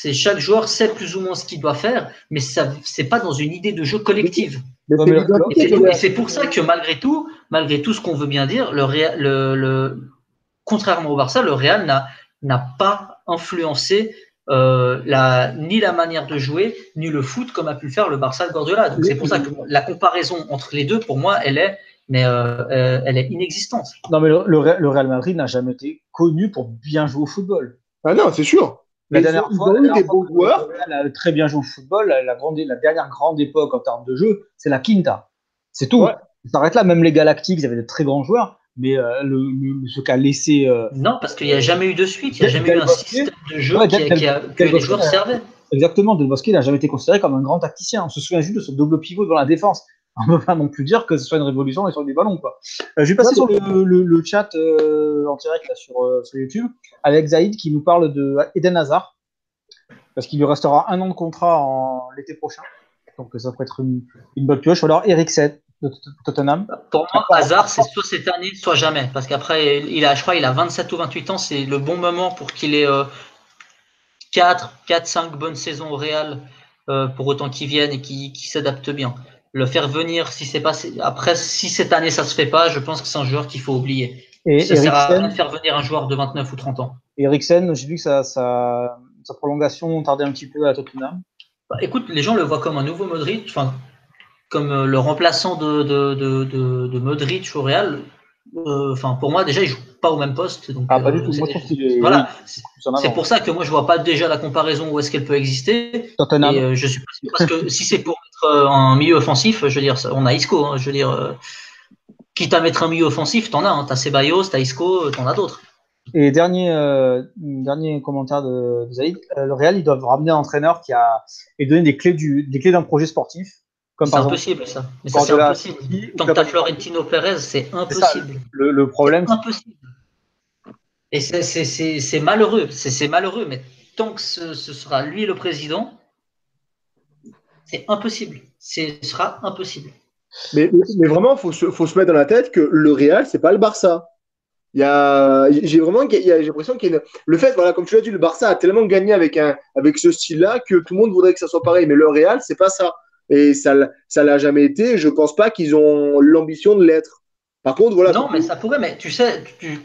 C'est chaque joueur sait plus ou moins ce qu'il doit faire, mais ça c'est pas dans une idée de jeu collective. Et c'est pour ça que malgré tout, malgré tout ce qu'on veut bien dire, le, le, le, contrairement au Barça, le Real n'a pas influencé euh, la, ni la manière de jouer, ni le foot comme a pu le faire le Barça de Guardiola. Donc c'est pour ça que la comparaison entre les deux, pour moi, elle est, mais euh, euh, elle est inexistante. Non, mais le, le Real Madrid n'a jamais été connu pour bien jouer au football. Ah non, c'est sûr. La dernière fois, il des bons joueurs. Elle a très bien joué au football. La, grande, la dernière grande époque en termes de jeu, c'est la Quinta. C'est tout. Ça s'arrête là. Même les Galactiques, ils avaient de très grands joueurs. Mais euh, le, ce qu'a laissé. Euh, non, parce qu'il n'y a jamais eu de suite. Il n'y a jamais eu un système de jeu qui, a, que les joueurs servaient. Exactement. Del Bosque n'a jamais été considéré comme un grand tacticien. On se souvient juste de ce double pivot dans la défense. On ne peut pas non plus dire que ce soit une révolution sur du ballon. Quoi. Euh, je vais passer sur le, chat en direct sur, sur, YouTube avec Zaïd qui nous parle de Eden Hazard parce qu'il lui restera un an de contrat en l'été prochain. Donc ça pourrait être une, bonne pioche. Ou alors Eriksen de Tottenham. Pour moi, hasard, c'est soit cette année, soit jamais. Parce qu'après, il a, je crois, il a 27 ou 28 ans. C'est le bon moment pour qu'il ait 4, 4, 5 bonnes saisons au Real euh, pour autant qu'il vienne et qu'il s'adapte bien. Le faire venir, si c'est pas après, si cette année ça se fait pas, je pense que c'est un joueur qu'il faut oublier. Et ça sert à rien de faire venir un joueur de 29 ou 30 ans. Eriksen, j'ai vu que ça, sa prolongation tardait un petit peu à Tottenham bah, Écoute, les gens le voient comme un nouveau Modric, enfin, comme euh, le remplaçant de, de, de, de, Modric au Real. Euh, enfin, pour moi, déjà, il joue pas au même poste. Donc, ah, pas du euh, tout. Moi, voilà. C'est pour ça que moi, je vois pas déjà la comparaison où est-ce qu'elle peut exister. Tottenham. Et, je suis pas parce que si c'est pour mettre un milieu offensif, je veux dire, on a Isco. Hein, je veux dire, quitte à mettre un milieu offensif, t'en as. Hein, t'as Ceballos, t'as Isco, t'en as d'autres. Et dernier, euh, dernier commentaire de, de Zaïd, euh, le Real, ils doivent ramener un entraîneur qui a et donner des clés du, des clés d'un projet sportif. Comme c'est impossible ça. Mais ça c'est impossible. Tant que tu as Florentino Pérez, c'est impossible. Le, le, problème. C'est impossible. Et c'est malheureux. C'est malheureux. Mais tant que ce, ce, sera lui le président, c'est impossible. Ce sera impossible. Mais, mais vraiment, il faut, faut, se mettre dans la tête que le Real, c'est pas le Barça. Il y a, j'ai vraiment, j'ai l'impression qu'il y a le fait, voilà, comme tu l'as dit, le Barça a tellement gagné avec un, avec ce style-là que tout le monde voudrait que ça soit pareil. Mais le Real, c'est pas ça. Et ça, ça l'a jamais été. Je pense pas qu'ils ont l'ambition de l'être. Par contre, voilà. Non, mais ça pourrait. Mais tu sais, tu,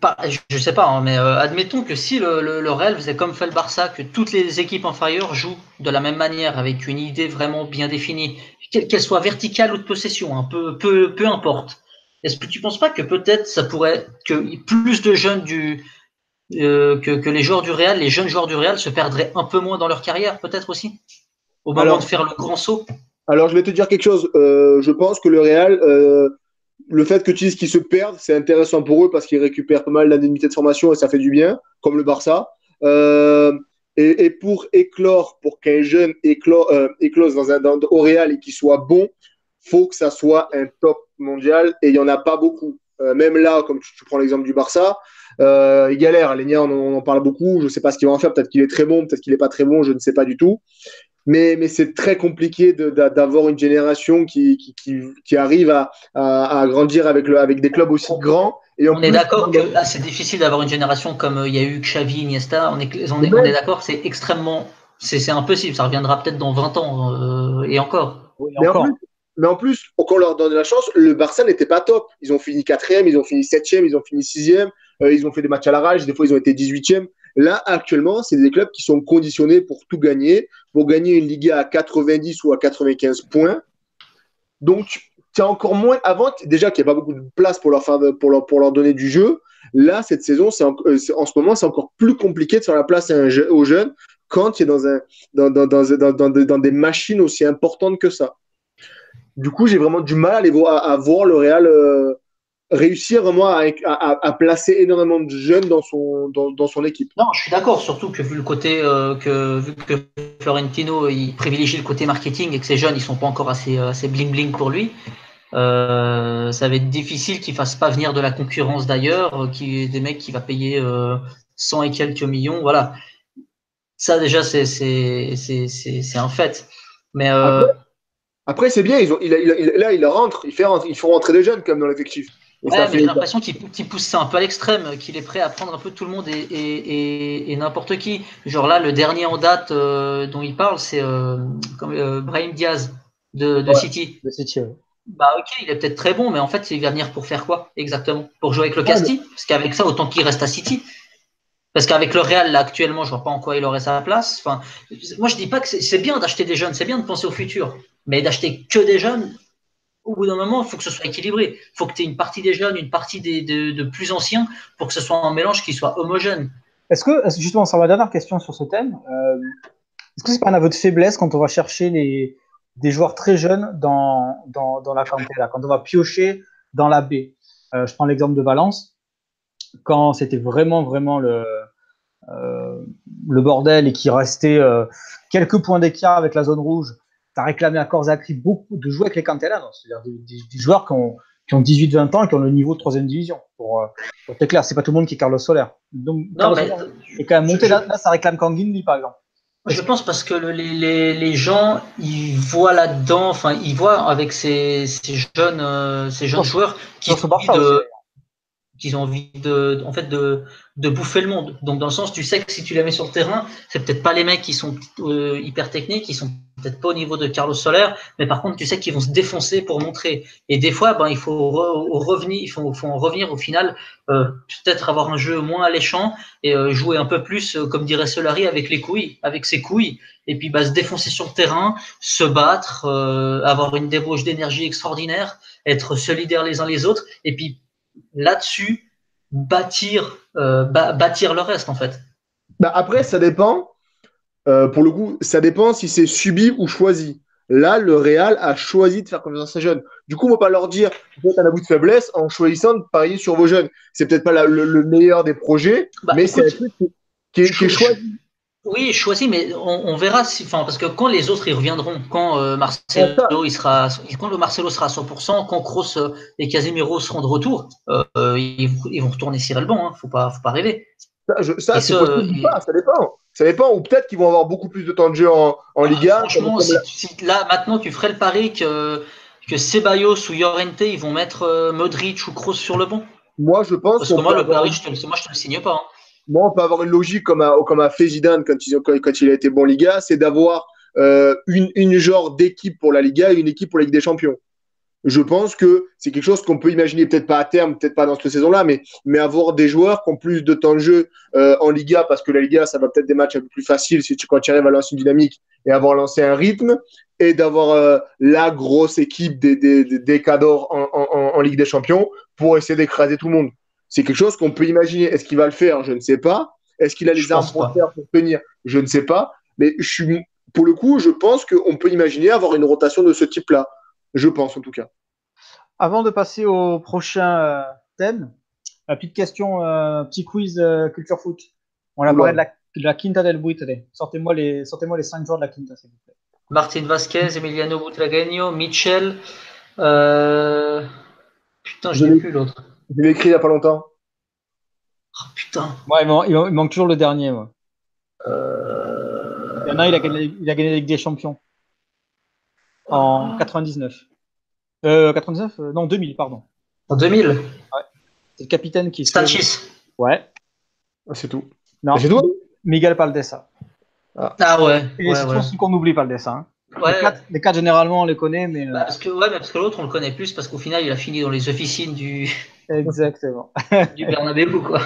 pas, je sais pas, hein, mais euh, admettons que si le, le, Real faisait comme fait le Barça, que toutes les équipes inférieures jouent de la même manière, avec une idée vraiment bien définie, qu'elle soit verticale ou de possession, hein, peu, peu, peu importe est-ce que tu ne penses pas que peut-être ça pourrait que plus de jeunes du euh, que, que, les joueurs du Real, les jeunes joueurs du Real se perdraient un peu moins dans leur carrière, peut-être aussi, au moment de faire le grand saut? Alors je vais te dire quelque chose. Euh, je pense que le Real, le fait que tu dises qu'ils se perdent, c'est intéressant pour eux parce qu'ils récupèrent pas mal d'indemnités de formation et ça fait du bien, comme le Barça. Et, et, pour éclore, pour qu'un jeune éclore, éclose dans un, dans, au Real et qu'il soit bon, faut que ça soit un top mondial et il n'y en a pas beaucoup. Euh, même là, comme tu, prends l'exemple du Barça, euh, il galère. Lénia, on, on, en parle beaucoup. Je ne sais pas ce qu'il va en faire. Peut-être qu'il est très bon, peut-être qu'il n'est pas très bon. Je ne sais pas du tout. Mais, mais c'est très compliqué d'avoir une génération qui, qui, qui, qui arrive à, à, à, grandir avec, le, avec des clubs aussi grands. Et on est d'accord que là, c'est difficile d'avoir une génération comme euh, il y a eu Xavi, Iniesta. On est, on est, on est d'accord, c'est extrêmement. C'est impossible. Ça reviendra peut-être dans 20 ans euh, et encore. Et encore. Mais en plus, quand on leur donne la chance, le Barça n'était pas top. Ils ont fini quatrième, ils ont fini septième, ils ont fini sixième, euh, ils ont fait des matchs à la rage, des fois ils ont été 18e. Là, actuellement, c'est des clubs qui sont conditionnés pour tout gagner, pour gagner une Ligue à 90 ou à 95 points. Donc, tu encore moins. Avant, déjà qu'il n'y a pas beaucoup de place pour leur, donner du jeu. Là, cette saison, euh, en, ce moment, c'est encore plus compliqué de faire la place aux jeunes quand tu es dans, des machines aussi importantes que ça. Du coup, j'ai vraiment du mal à, les voir, à, voir le Real euh, réussir vraiment à, à, placer énormément de jeunes dans son, dans, dans son équipe. Non, je suis d'accord, surtout que vu le côté euh, que, vu que Florentino il privilégie le côté marketing et que ces jeunes ils sont pas encore assez, euh, assez bling bling pour lui, euh, ça va être difficile qu'il fasse pas venir de la concurrence d'ailleurs, qui des mecs qui va payer 100 et quelques millions, voilà. Ça déjà c'est c'est c'est un fait. Mais après, c'est bien, ils ont, il, il, là, il rentre, il fait ils font rentrer des jeunes comme dans l'effectif. Ouais, j'ai l'impression qu'il pousse ça un peu à l'extrême, qu'il est prêt à prendre un peu tout le monde et, n'importe qui. Genre là, le dernier en date euh, dont il parle, c'est euh, euh, Brahim Diaz de, City. De City Bah ok, il est peut-être très bon, mais en fait, il va venir pour faire quoi exactement? Pour jouer avec le Casti Parce qu'avec ça, autant qu'il reste à City. Parce qu'avec le Real, là, actuellement, je vois pas en quoi il aurait sa place. Enfin, moi, je dis pas que c'est bien d'acheter des jeunes, c'est bien de penser au futur. Mais d'acheter que des jeunes, au bout d'un moment, il faut que ce soit équilibré. Il faut que tu aies une partie des jeunes, une partie des, de, plus anciens, pour que ce soit un mélange qui soit homogène. Est-ce que, justement, ça ma dernière question sur ce thème, euh, est-ce que c'est pas un aveu de faiblesse quand on va chercher des joueurs très jeunes dans, dans, dans la là, quand on va piocher dans la baie euh, Je prends l'exemple de Valence, quand c'était vraiment, vraiment le, euh, le bordel et qu'il restait quelques points d'écart avec la zone rouge tu réclamé à corps à cri beaucoup de jouer avec les Cantellanos, c'est-à-dire des, joueurs qui ont, qui ont 18-20 ans et qui ont le niveau de troisième division. Pour, euh, pour être clair, c'est pas tout le monde qui est Carlos Soler. Donc, non, mais, est quand même monté là, ça réclame Kanguinli, par exemple. Je pense parce que les, les, les gens, ils voient là-dedans, enfin, ils voient avec ces, ces jeunes, euh, ces jeunes joueurs qui ont envie de, qu'ils ont envie de, en fait, de, de bouffer le monde. Donc, dans le sens, tu sais que si tu les mets sur le terrain, c'est peut-être pas les mecs qui sont euh, hyper techniques, ils sont peut-être pas au niveau de Carlos Soler, mais par contre, tu sais qu'ils vont se défoncer pour montrer. Et des fois, ben, il faut revenir, il faut, faut, en revenir au final, euh, peut-être avoir un jeu moins alléchant et euh, jouer un peu plus, euh, comme dirait Solari, avec les couilles, avec ses couilles, et puis bah, se défoncer sur le terrain, se battre, euh, avoir une débauche d'énergie extraordinaire, être solidaires les uns les autres, et puis là-dessus, bâtir, euh, bâtir le reste, en fait. Bah après, ça dépend. Euh, pour le coup, ça dépend si c'est subi ou choisi. Là, le Real a choisi de faire confiance à ses jeunes. Du coup, on ne va pas leur dire vous êtes un bout de faiblesse en choisissant de parier sur vos jeunes. C'est peut-être pas le, meilleur des projets, bah, mais c'est un truc qui, est, choisi. Oui, choisi, mais on, verra si, enfin, parce que quand les autres y reviendront, quand euh, Marcelo il sera, quand le Marcelo sera à 100%, quand Kroos euh, et Casemiro seront de retour, euh, ils, vont retourner Cyril le banc. Hein, faut pas, faut pas rêver. Ça, ça, pas, ça dépend. Ça dépend. Ou peut-être qu'ils vont avoir beaucoup plus de temps de jeu en, en ah, Liga. Franchement, si, là maintenant tu ferais le pari que que Ceballos ou Llorente ils vont mettre Modric ou Kroos sur le banc? Moi, je pense. Parce que moi, le pari, je te, moi, je te le signe pas. Hein moi, on peut avoir une logique comme a, comme fait Zidane quand, il a été bon Liga, c'est d'avoir euh, une, une genre d'équipe pour la Liga et une équipe pour la Ligue des Champions. Je pense que c'est quelque chose qu'on peut imaginer, peut-être pas à terme, peut-être pas dans cette saison-là, mais, mais avoir des joueurs qui ont plus de temps de jeu euh, en Liga, parce que la Liga, ça va peut-être des matchs un peu plus faciles si tu, quand tu arrives à lancer une dynamique et avoir lancé un rythme, et d'avoir euh, la grosse équipe des, des, cadors en Ligue des Champions pour essayer d'écraser tout le monde. C'est quelque chose qu'on peut imaginer. Est-ce qu'il va le faire? Je ne sais pas. Est-ce qu'il a les armes pour faire, pour tenir? Je ne sais pas. Mais je suis, pour le coup, je pense qu'on peut imaginer avoir une rotation de ce type-là. Je pense en tout cas. Avant de passer au prochain euh, thème, la petite question, euh, petit quiz euh, culture foot. On a parlé de la, Quinta del Buitre. Sortez-moi les, sortez les cinq joueurs de la Quinta, s'il vous plaît. Martin Vasquez, Emiliano Butragueño, Mitchell. Putain, je n'ai plus l'autre. Je l'ai écrit il n'y a pas longtemps. Oh putain. Ouais, il, manque, toujours le dernier. Moi. Euh... Il y en a, il a gagné, il a gagné la Ligue des Champions. En 99. Euh, 99 euh, Non, 2000, pardon. En 2000 Ouais. C'est le capitaine qui. Stanchis. Ouais. Ah, c'est tout. Non, c'est tout Miguel Paldessa. Ah, ah ouais. Et c'est ouais, qu'on oublie Paldessa. Hein. Les, quatre, généralement, on les connaît, mais. Bah, parce que, ouais, parce que l'autre, on le connaît plus parce qu'au final, il a fini dans les officines du. Exactement. du Bernabeu, quoi.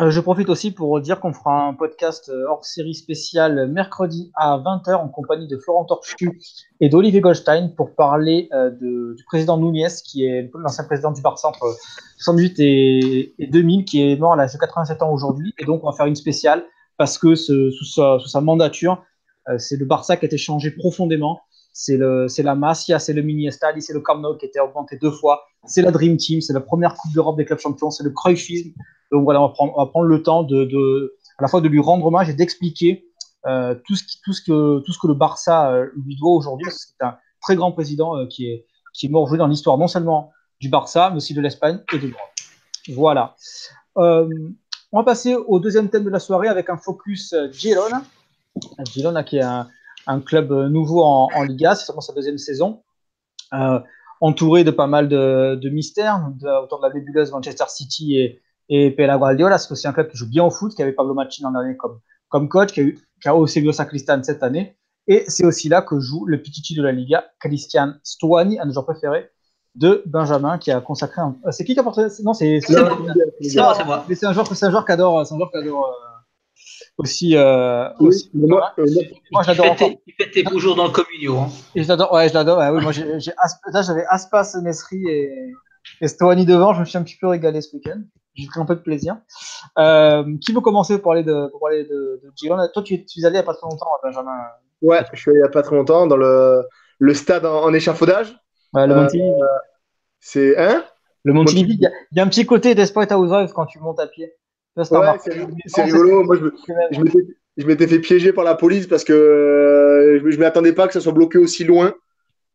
Euh, je profite aussi pour dire qu'on fera un podcast euh, hors série spécial mercredi à 20h en compagnie de Florent Torchu et d'Olivier Goldstein pour parler euh, de, du président Núñez, qui est l'ancien président du Barça entre 68 et, 2000, qui est mort à l'âge de 87 ans aujourd'hui. Et donc, on va faire une spéciale parce que sous, sa, sous, sa, mandature, c'est le Barça qui a été changé profondément c'est la Masia, c'est le Mini Estadi, c'est le Camp Nou qui a été augmenté deux fois, c'est la Dream Team, c'est la première Coupe d'Europe des clubs champions, c'est le Cruyffisme. Donc voilà, on va prendre, on va prendre le temps de, de, à la fois de lui rendre hommage et d'expliquer euh, tout, ce qui, tout, ce que, tout ce que le Barça euh, lui doit aujourd'hui. C'est un très grand président euh, qui, est, qui est mort aujourd'hui dans l'histoire non seulement du Barça, mais aussi de l'Espagne et de l'Europe. Voilà. Euh, on va passer au deuxième thème de la soirée avec un focus Girona. Girona qui est un, un club nouveau en, Liga, c'est seulement sa deuxième saison. Euh, entouré de pas mal de, de mystères autour de la nébuleuse Manchester City et, et Pela Guardiola. C'est un club qui joue bien au foot, qui avait Pablo Machin en dernier comme, comme coach, qui a, eu, qui a Sacristan cette année. Et c'est aussi là que joue le petit de la Liga, Christian Stuani, un de joueurs préférés de Benjamin, qui a consacré un. Euh, c'est qui qui a porté Non, c'est c'est moi. C'est moi. C'est un joueur, c'est un joueur c'est un joueur aussi. Euh, Oui, aussi mais moi, euh, moi, j'adore fait, encore. tes, il fait tes beaux jours dans le communio. Hein. Et je l'adore, ouais, je l'adore. ouais, oui, moi, j'ai, j'ai Asp- là, j'avais Aspas, Nesri et, et Stoani devant. Je me suis un petit peu régalé ce week-end. J'ai pris un peu de plaisir. Euh, qui veut commencer pour parler de, pour parler de, de Girona Toi, tu, es- tu es allé il n'y a pas très longtemps, Benjamin. ouais, je suis allé il n'y a pas très longtemps dans le, le stade en, en échafaudage. Ouais, le Euh. C'est hein? Le Montilivi, il y, a- il y a un petit côté Desperate Housewives quand tu montes à pied. C'est Ouais, rigolo. Moi, je, je m'étais- je fait piéger par la police parce que euh, je ne m'y attendais pas que ça soit bloqué aussi loin.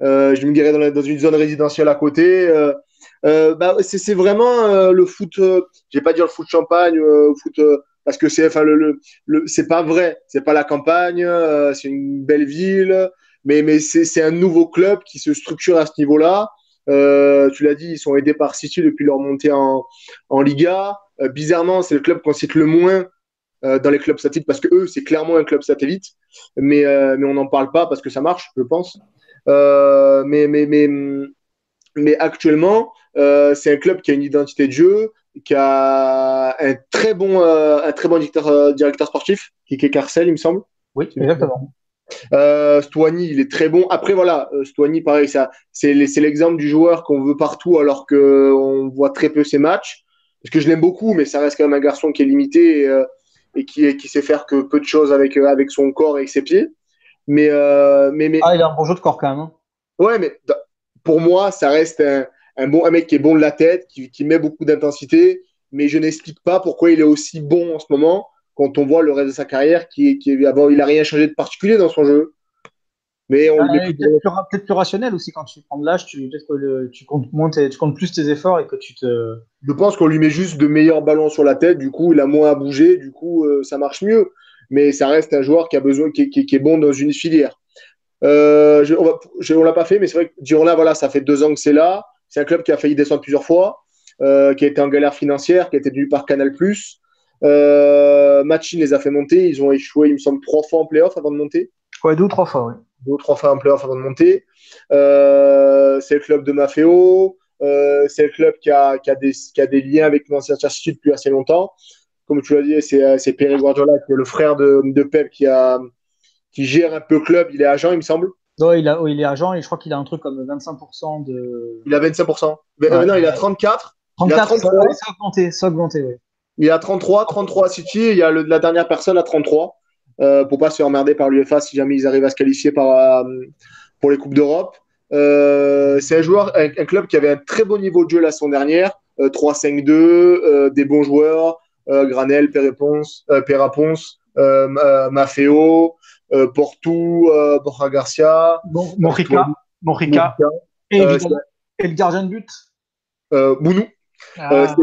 Euh, je me dirais dans, une zone résidentielle à côté. Euh, bah, c'est vraiment le foot. euh, je vais pas dire le foot champagne, foot parce que c'est enfin le, le, le- c'est pas vrai. C'est pas la campagne. c'est une belle ville, mais mais c'est un nouveau club qui se structure à ce niveau-là. Tu l'as dit, ils sont aidés par City depuis leur montée en, en Liga. Euh, bizarrement, c'est le club qu'on cite le moins euh, dans les clubs satellites parce que eux, c'est clairement un club satellite, mais, euh, mais on n'en parle pas parce que ça marche, je pense. Mais, mais, mais, mais actuellement, c'est un club qui a une identité de jeu, qui a un très bon, un très bon directeur, directeur sportif, qui est Carcel, il me semble. Oui, exactement. Euh, Stoigny, il est très bon. Après, voilà, Stoigny, pareil, ça, c'est l'exemple du joueur qu'on veut partout alors qu'on voit très peu ses matchs. Parce que je l'aime beaucoup, mais ça reste quand même un garçon qui est limité et, euh, et qui, qui sait faire que peu de choses avec, euh, avec son corps et avec ses pieds. Mais, euh, mais, mais Ah, il a un bon jeu de corps quand même. hein. ouais, mais pour moi, ça reste un, un, bon, un mec qui est bon de la tête, qui, qui met beaucoup d'intensité, mais je n'explique pas pourquoi il est aussi bon en ce moment quand on voit le reste de sa carrière qui, qui avant, il a rien changé de particulier dans son jeu. Mais on Ah, peut-être plus, rationnel aussi quand tu prends de l'âge, tu, peut-être que le- tu, comptes moins tes- tu comptes plus tes efforts et que tu te. Je pense qu'on lui met juste de meilleurs ballons sur la tête, du coup, il a moins à bouger, du coup, euh, ça marche mieux. Mais ça reste un joueur qui a besoin, qui, qui- qui est bon dans une filière. Euh, je- on va- je- on l'a pas fait, mais c'est vrai que Girona, voilà, ça fait deux ans que c'est là. C'est un club qui a failli descendre plusieurs fois, euh, qui a été en galère financière, qui a été tenu par Canal+. Euh, Machin les a fait monter. Ils ont échoué, il me semble, trois fois en playoff avant de monter Ouais, deux ou trois fois, oui. Deux ou trois fois en playoff avant de monter. Euh, c'est le club de Maffeo. Euh, c'est le club qui a, qui, a des, qui a des liens avec Manchester City depuis assez longtemps. Comme tu l'as dit, c'est, euh, c'est Pierre Guardiola, qui est le frère de, de Pep, qui, a, qui gère un peu le club. Il est agent, il me semble. Non, il, a, oh, il est agent et je crois qu'il a un truc comme 25% de. Il a 25%. Mais, euh, Ouais. non, il a 34. 34, Il a 33. c'est augmenté, augmenté, oui. Il a 33, 33 à City. Et il y a le, la dernière personne à 33. Euh, pour pas se faire emmerder par l'UEFA si jamais ils arrivent à se qualifier par, euh, pour les Coupes d'Europe. Euh, c'est un joueur, un, un, club qui avait un très bon niveau de jeu la saison dernière. Euh, 3-5-2, euh, des bons joueurs. Euh, Granel, euh, euh, euh, Maffeo, euh, Portou, euh, Borja Garcia. Bon, Morica. Et, Euh, le gardien de but. euh, Bounou. Ah.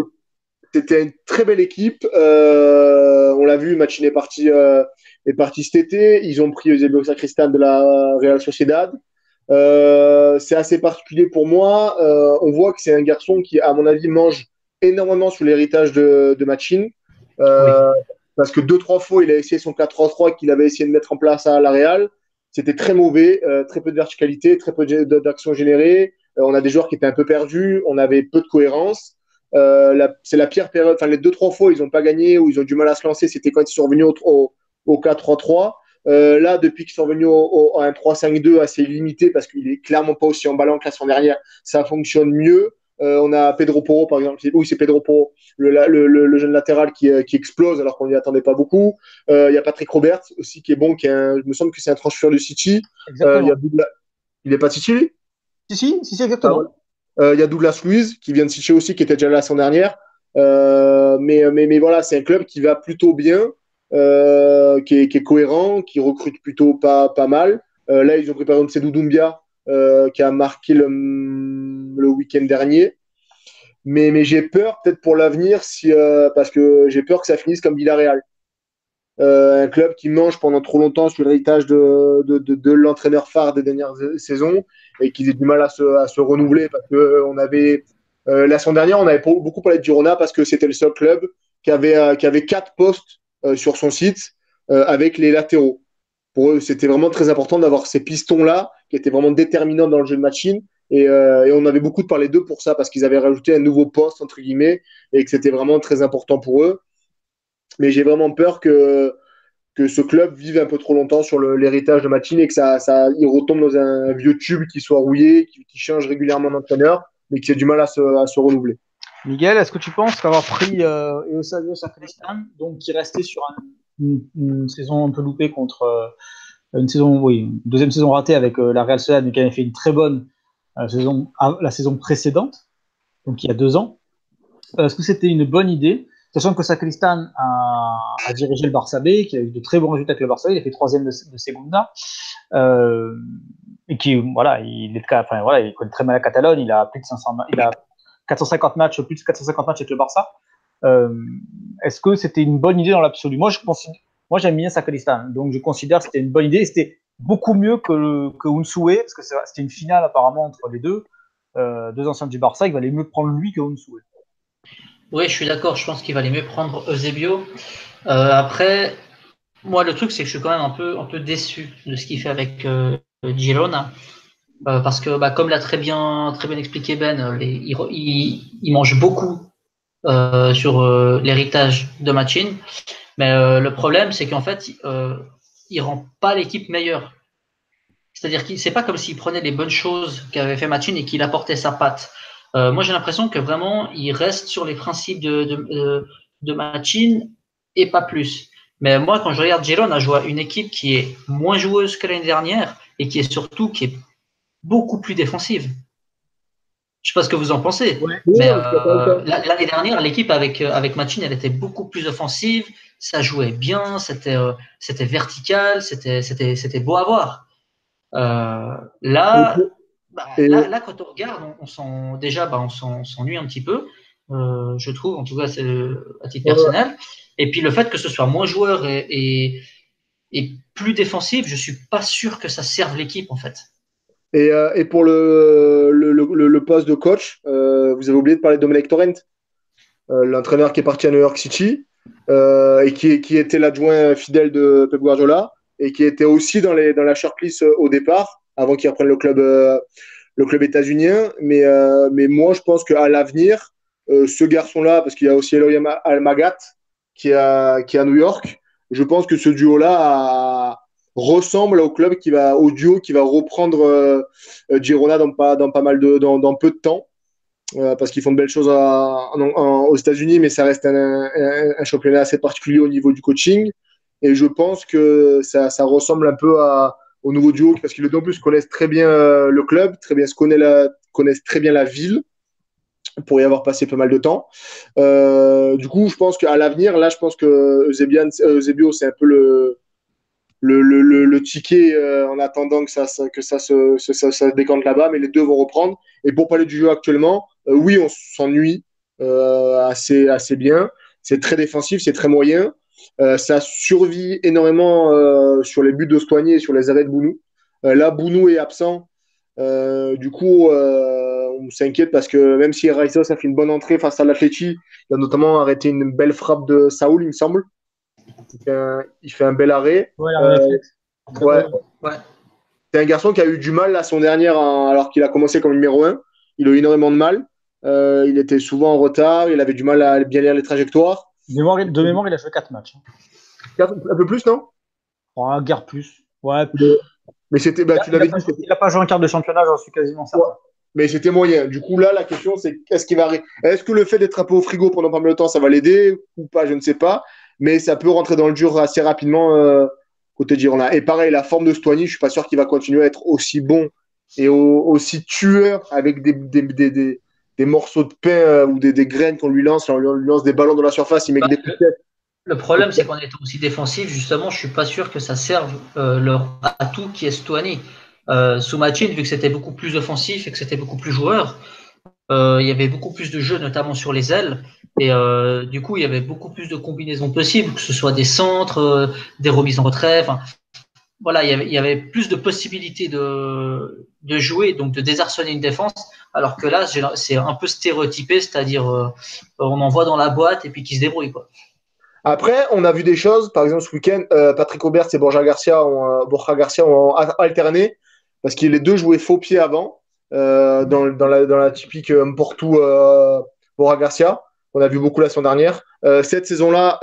C'était une très belle équipe. Euh, on l'a vu, Machin est parti, euh, est parti cet été. Ils ont pris Eusebio Sacristan de la Real Sociedad. Euh, c'est assez particulier pour moi. On voit que c'est un garçon qui, à mon avis, mange énormément sur l'héritage de, de Machin. Parce que deux, trois fois, il a essayé son 4-3-3 qu'il avait essayé de mettre en place à la Real. C'était très mauvais, très peu de verticalité, très peu générées. Euh, on a des joueurs qui étaient un peu perdus, on avait peu de cohérence. Euh, c'est la pire période. Enfin, les deux, trois fois, ils n'ont pas gagné ou ils ont du mal à se lancer. C'était quand ils sont revenus au, au, au 4-3-3. Euh, là, depuis qu'ils sont revenus au, au, à un 3-5-2 assez limité, parce qu'il est clairement pas aussi emballant que la semaine dernière, ça fonctionne mieux. Euh, on a Pedro Porro, par exemple. Oui, c'est Pedro Porro, le, le, le, le jeune latéral qui, qui explose alors qu'on n'y attendait pas beaucoup. Euh, Il y a Patrick Robert aussi qui est bon, qui est un, il me semble que c'est un transfert de City. Euh, il, y a Douglas... il est pas City, lui? Si, si, si, exactement. Ah. Il y a Douglas Luiz qui vient de City aussi, qui était déjà là la semaine dernière. Euh, mais, mais, mais voilà, c'est un club qui va plutôt bien, euh, qui, est, cohérent, qui recrute plutôt pas, pas mal. Euh, là, ils ont pris par exemple Sedou Doumbia, euh, qui a marqué le, le week-end dernier. Mais, mais j'ai peur peut-être pour l'avenir, si, euh, parce que j'ai peur que ça finisse comme Villarreal. Un club qui mange pendant trop longtemps sur l'héritage de, de, l'entraîneur phare des dernières saisons et qui a du mal à se, à se renouveler parce que on avait la semaine dernière on avait beaucoup parlé de Girona parce que c'était le seul club qui avait qui avait quatre postes sur son site avec les latéraux pour eux, c'était vraiment très important d'avoir ces pistons-là qui étaient vraiment déterminants dans le jeu de machine. Et, euh, et on avait beaucoup de parler d'eux pour ça, parce qu'ils avaient rajouté un nouveau poste, entre guillemets, et que c'était vraiment très important pour eux. Mais j'ai vraiment peur que, que ce club vive un peu trop longtemps sur l'héritage de machine et que ça, ça, il retombe dans un vieux tube qui soit rouillé, qui, change régulièrement d'entraîneur, mais qui a du mal à se, renouveler. Miguel, est-ce que tu penses qu'avoir pris euh, Eusebio Sacristan, donc qui restait sur un, une, saison un peu loupée contre euh, une saison, oui, deuxième saison ratée avec euh, la Real Sociedad, mais qui avait fait une très bonne euh, saison, la saison précédente, donc il y a deux ans. Est-ce que c'était une bonne idée, sachant que Sacristan a, a, dirigé le Barça B, qui a eu de très bons résultats avec le Barça, il a fait troisième de, Segunda, euh, et qui, voilà, il connaît très mal la Catalogne, il a plus de 500, il a 450 matchs, plus de 450 matchs avec le Barça. Euh, est-ce que c'était une bonne idée dans l'absolu? Moi, j'aime bien Sakalistan, donc je considère que c'était une bonne idée. C'était beaucoup mieux que, parce que c'était une finale apparemment entre les deux, euh, deux anciens du Barça. Il valait mieux prendre lui que Unsue. Oui, je suis d'accord. Je pense qu'il valait mieux prendre Eusebio. Euh, après, moi, le truc, c'est que je suis quand même un peu, un peu déçu de ce qu'il fait avec Girona. parce que, bah, comme l'a très bien, très bien expliqué Ben, il, il, mange beaucoup euh, sur euh, l'héritage de Machin. Mais euh, le problème, c'est qu'en fait, il rend pas l'équipe meilleure. C'est-à-dire que c'est pas comme s'il prenait les bonnes choses qu'avait fait Machin et qu'il apportait sa patte. Moi, j'ai l'impression que vraiment, il reste sur les principes de, de, de Machin et pas plus. Mais moi, quand je regarde Girona, je vois une équipe qui est moins joueuse que l'année dernière et qui est surtout qui est beaucoup plus défensive. Je sais pas ce que vous en pensez. mais euh, l'année dernière, l'équipe avec euh, avec Machin, elle était beaucoup plus offensive. Ça jouait bien, c'était euh, c'était vertical, c'était c'était c'était beau à voir. là, bah, là, là, quand on regarde, on, sent déjà, bah, on s'ennuie un petit peu. je trouve, en tout cas, à titre personnel. Et puis le fait que ce soit moins joueur et, et, et plus défensif, je suis pas sûr que ça serve l'équipe en fait. Et, euh, et pour le, le, le, le, poste de coach, euh, vous avez oublié de parler de Dominic Torrent, euh, l'entraîneur qui est parti à New York City et qui, qui était l'adjoint fidèle de Pep Guardiola et qui était aussi dans, les, dans la shortlist au départ, avant qu'il reprenne le club, le club états-unien. Mais, mais moi, je pense qu'à l'avenir, ce garçon-là, parce qu'il y a aussi Eloy Almagat qui est, qui est à New York, je pense que ce duo-là ressemble au club qui va, au duo qui va reprendre euh, euh, Girona dans pas, dans pas mal de, dans, peu de temps. Euh, parce qu'ils font de belles choses aux États-Unis, mais ça reste un, championnat assez particulier au niveau du coaching. Et je pense que ça ressemble un peu à, au nouveau duo, parce qu'ils en plus connaissent très bien le club, très bien, se connaissent, connaissent très bien la ville, pour y avoir passé pas mal de temps. Euh, du coup, je pense qu'à l'avenir, là, je pense que Eusebio, c'est un peu le, le, le, ticket euh, en attendant que ça, que ça se ça, décante là-bas, mais les deux vont reprendre. Et pour parler du jeu actuellement, euh, oui, on s'ennuie euh, assez, assez bien. C'est très défensif, c'est très moyen. Ça survit énormément sur les buts de et sur les arrêts de Bounou. là, Bounou est absent. du coup, on s'inquiète parce que même si Raisos a fait une bonne entrée face à l'Atleti, il a notamment arrêté une belle frappe de Saoul, il me semble. Il fait un, bel arrêt. Euh, ouais, C'est un garçon qui a eu du mal la son dernière, alors qu'il a commencé comme numéro 1. Il a eu énormément de mal. Euh, il était souvent en retard. Il avait du mal à bien lire les trajectoires. De mémoire, de mémoire il a joué 4 matchs. Un peu plus, non? Un guerre plus. Ouais. Mais c'était, bah, tu l'avais dit. Il n'a pas joué en quart de championnat, j'en suis quasiment certain. Mais c'était moyen. Du coup, là, la question, c'est qu'est-ce qui va Est-ce que le fait d'être un peu au frigo pendant pas mal de temps, ça va l'aider ou pas? Je ne sais pas mais ça peut rentrer dans le dur assez rapidement euh, côté Girona. Et pareil, la forme de Stoigny, je suis pas sûr qu'il va continuer à être aussi bon et aussi tueur avec des, des, des, des, morceaux de pain euh, ou des, graines qu'on lui lance, on lui lance des ballons dans la surface, il met des le, le problème, c'est qu'en étant aussi défensif, justement, je suis pas sûr que ça serve euh, leur atout qui est Stoigny. Euh, sous Machin, vu que c'était beaucoup plus offensif et que c'était beaucoup plus joueur, il y avait beaucoup plus de jeux, notamment sur les ailes. Et euh, du coup, il y avait beaucoup plus de combinaisons possibles, que ce soit des centres, euh, des remises en retrait. Voilà, il y, avait, il y avait plus de possibilités de, de jouer, donc de désarçonner une défense, alors que là, c'est un peu stéréotypé, c'est-à-dire euh, on envoie dans la boîte et puis qui se débrouille. Quoi. Après, on a vu des choses, par exemple ce week-end, euh, Patrick Aubert et Borja Garcia ont, euh, Borja Garcia ont alterné, parce que les deux jouaient faux pied avant, dans, dans, la, dans la typique Porto Borja Garcia. On a vu beaucoup la semaine dernière. cette saison-là,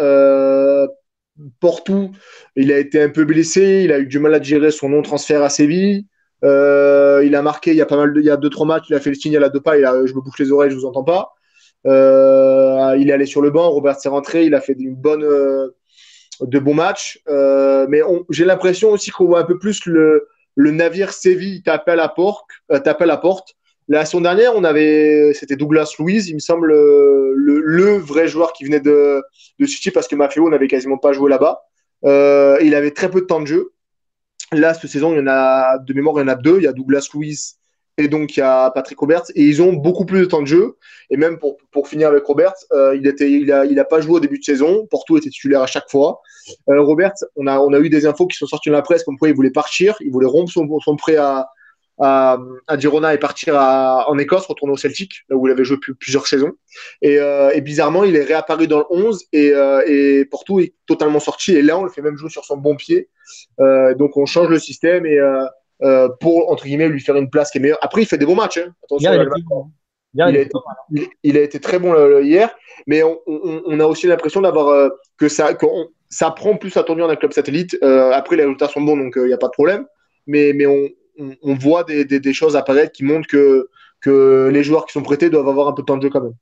Porto, il a été un peu blessé, il a eu du mal à gérer son non-transfert à Séville. Euh, il a marqué il y a pas mal de, il y a deux trois matchs, il a fait le signe à la pas, il a, je me bouche les oreilles, je vous entends pas. Euh, il est allé sur le banc, Robert s'est rentré, il a fait une bonne, euh, de bons matchs. Mais j'ai l'impression aussi qu'on voit un peu plus le, le navire Séville taper à la porte, taper à la porte. La saison dernière, on avait, c'était Douglas Louise, il me semble, le, vrai joueur qui venait de, de City parce que Maffeo n'avait quasiment pas joué là-bas. Il avait très peu de temps de jeu. Là, cette saison, il y en a, de mémoire, il y en a deux. Il y a Douglas Louis et donc il y a Patrick Roberts. Et ils ont beaucoup plus de temps de jeu. Et même pour, pour finir avec Roberts, euh, il, était, il, il a pas joué au début de saison. Porto était titulaire à chaque fois. Euh, Roberts, on a, on a eu des infos qui sont sorties dans la presse comme quoi il voulait partir. Il voulait rompre son, son prêt à, à, à Girona et partir à, en Écosse, retourner au Celtic, là où il avait joué plusieurs saisons. Et, euh, et, bizarrement, il est réapparu dans le 11 et, euh, et Porto est totalement sorti. Et là, on le fait même jouer sur son bon pied. Euh, donc, on change le système et euh, euh, pour, entre guillemets, lui faire une place qui est meilleure. Après, il fait des bons matchs. Hein. Attention, il, il, a été, il, il, a été, très bon hier, mais on, on, on a aussi l'impression d'avoir que ça, que ça prend plus à tournure d'un club satellite. après, les résultats sont bons, donc il n'y a pas de problème. Mais, mais on, on, voit des, choses apparaître qui montrent que, que les joueurs qui sont prêtés doivent avoir un peu de temps de jeu quand même.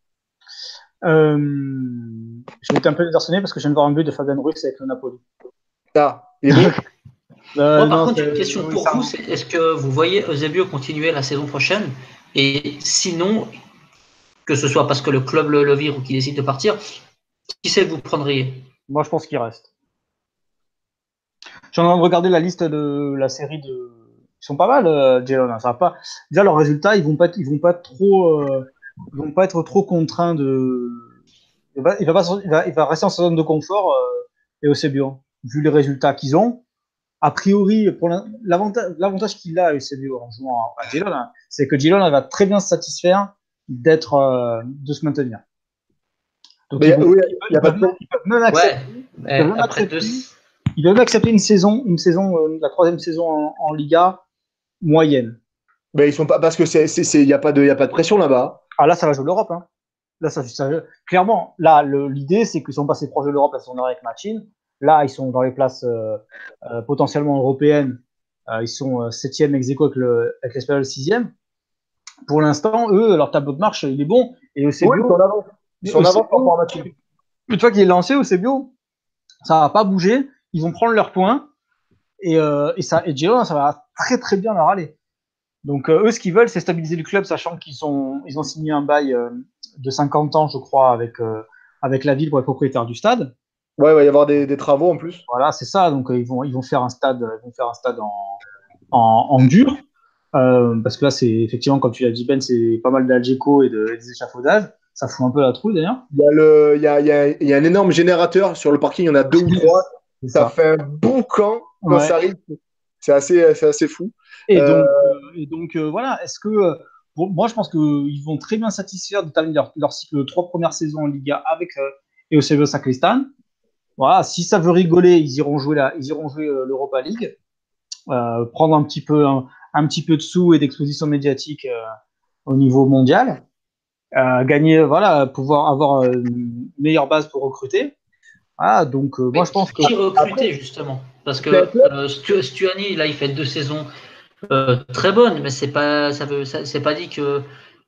Euh, un peu désarçonné parce que je viens de voir un but de Fabian Ruiz avec le Napoli. Ah, il est euh, par contre, une question pour vous, est-ce que vous voyez Eusebio continuer la saison prochaine? Et sinon, que ce soit parce que le club le, vire ou qu'il décide de partir, qui c'est que vous prendriez? Moi, je pense qu'il reste. J'ai en train de regarder la liste de la série de, ils sont pas mal, euh, Jalen. Ça va pas. Déjà leurs résultats, ils vont pas, ils vont pas trop, euh, ils vont pas être trop contraints de. Il va, il va, pas, il va, il va rester en zone de confort euh, et aussi bien vu les résultats qu'ils ont. A priori, pour l'avantage, l'avantage qu'il a Eusebio en jouant à Jalen, hein, c'est que Jalen va très bien se satisfaire d'être, euh, de se maintenir. Donc, mais, ils, oui, il y a pas de ils peuvent même accepter, ouais, ils peuvent après deux... ils peuvent accepter une saison, une saison, euh, la troisième saison en, en Liga moyenne. Mais ils sont pas parce que c'est il y a pas de y a pas de pression là-bas. Ah là ça va jouer l'Europe hein. Là ça, ça, clairement là l'idée c'est qu'ils sont passés proches de l'Europe à son avec Machine. Là ils sont dans les places euh, euh, potentiellement européennes. Euh, ils sont septième ex avec le avec l'Espagnol sixième. Pour l'instant eux leur tableau de marche il est bon et c'est oui, Ils sont en avant. Ils sont en avant par rapport à Machine. Une fois qu'il est lancé au bio, ça va pas bouger. Ils vont prendre leurs points et, euh, et ça et ça va très très bien leur aller. Donc euh, eux, ce qu'ils veulent, c'est stabiliser le club, sachant qu'ils ont, ils ont signé un bail euh, de 50 ans, je crois, avec, euh, avec la ville pour être propriétaire du stade. Ouais, il va y avoir des, des travaux en plus. Voilà, c'est ça. Donc ils vont, ils vont faire un stade, ils vont faire un stade en, en, en dur, parce que là, c'est effectivement, comme tu l'as dit Ben, c'est pas mal d'algeco et, de, des échafaudages. Ça fout un peu la trouille d'ailleurs. Il y a le, il y a, il y a, il y a un énorme générateur sur le parking. Il y en a deux ou trois. Ça, ça, fait un boucan quand ouais. ça arrive. C'est assez, assez fou. Et donc, euh, et donc euh, voilà, est-ce que. Euh, moi, je pense qu'ils vont très bien satisfaire de terminer leur, leur, cycle de trois premières saisons en Liga avec euh, Eusebio Sacristan. Voilà, si ça veut rigoler, ils iront jouer la, ils iront jouer l'Europa League, euh, prendre un petit peu, un, un, petit peu de sous et d'exposition médiatique euh, au niveau mondial, euh, gagner, voilà, pouvoir avoir une meilleure base pour recruter. Ah, donc moi je pense que. Qui recruter justement Parce que euh, Stuani, là, il fait deux saisons euh, très bonnes, mais c'est pas, ça veut, c'est pas dit que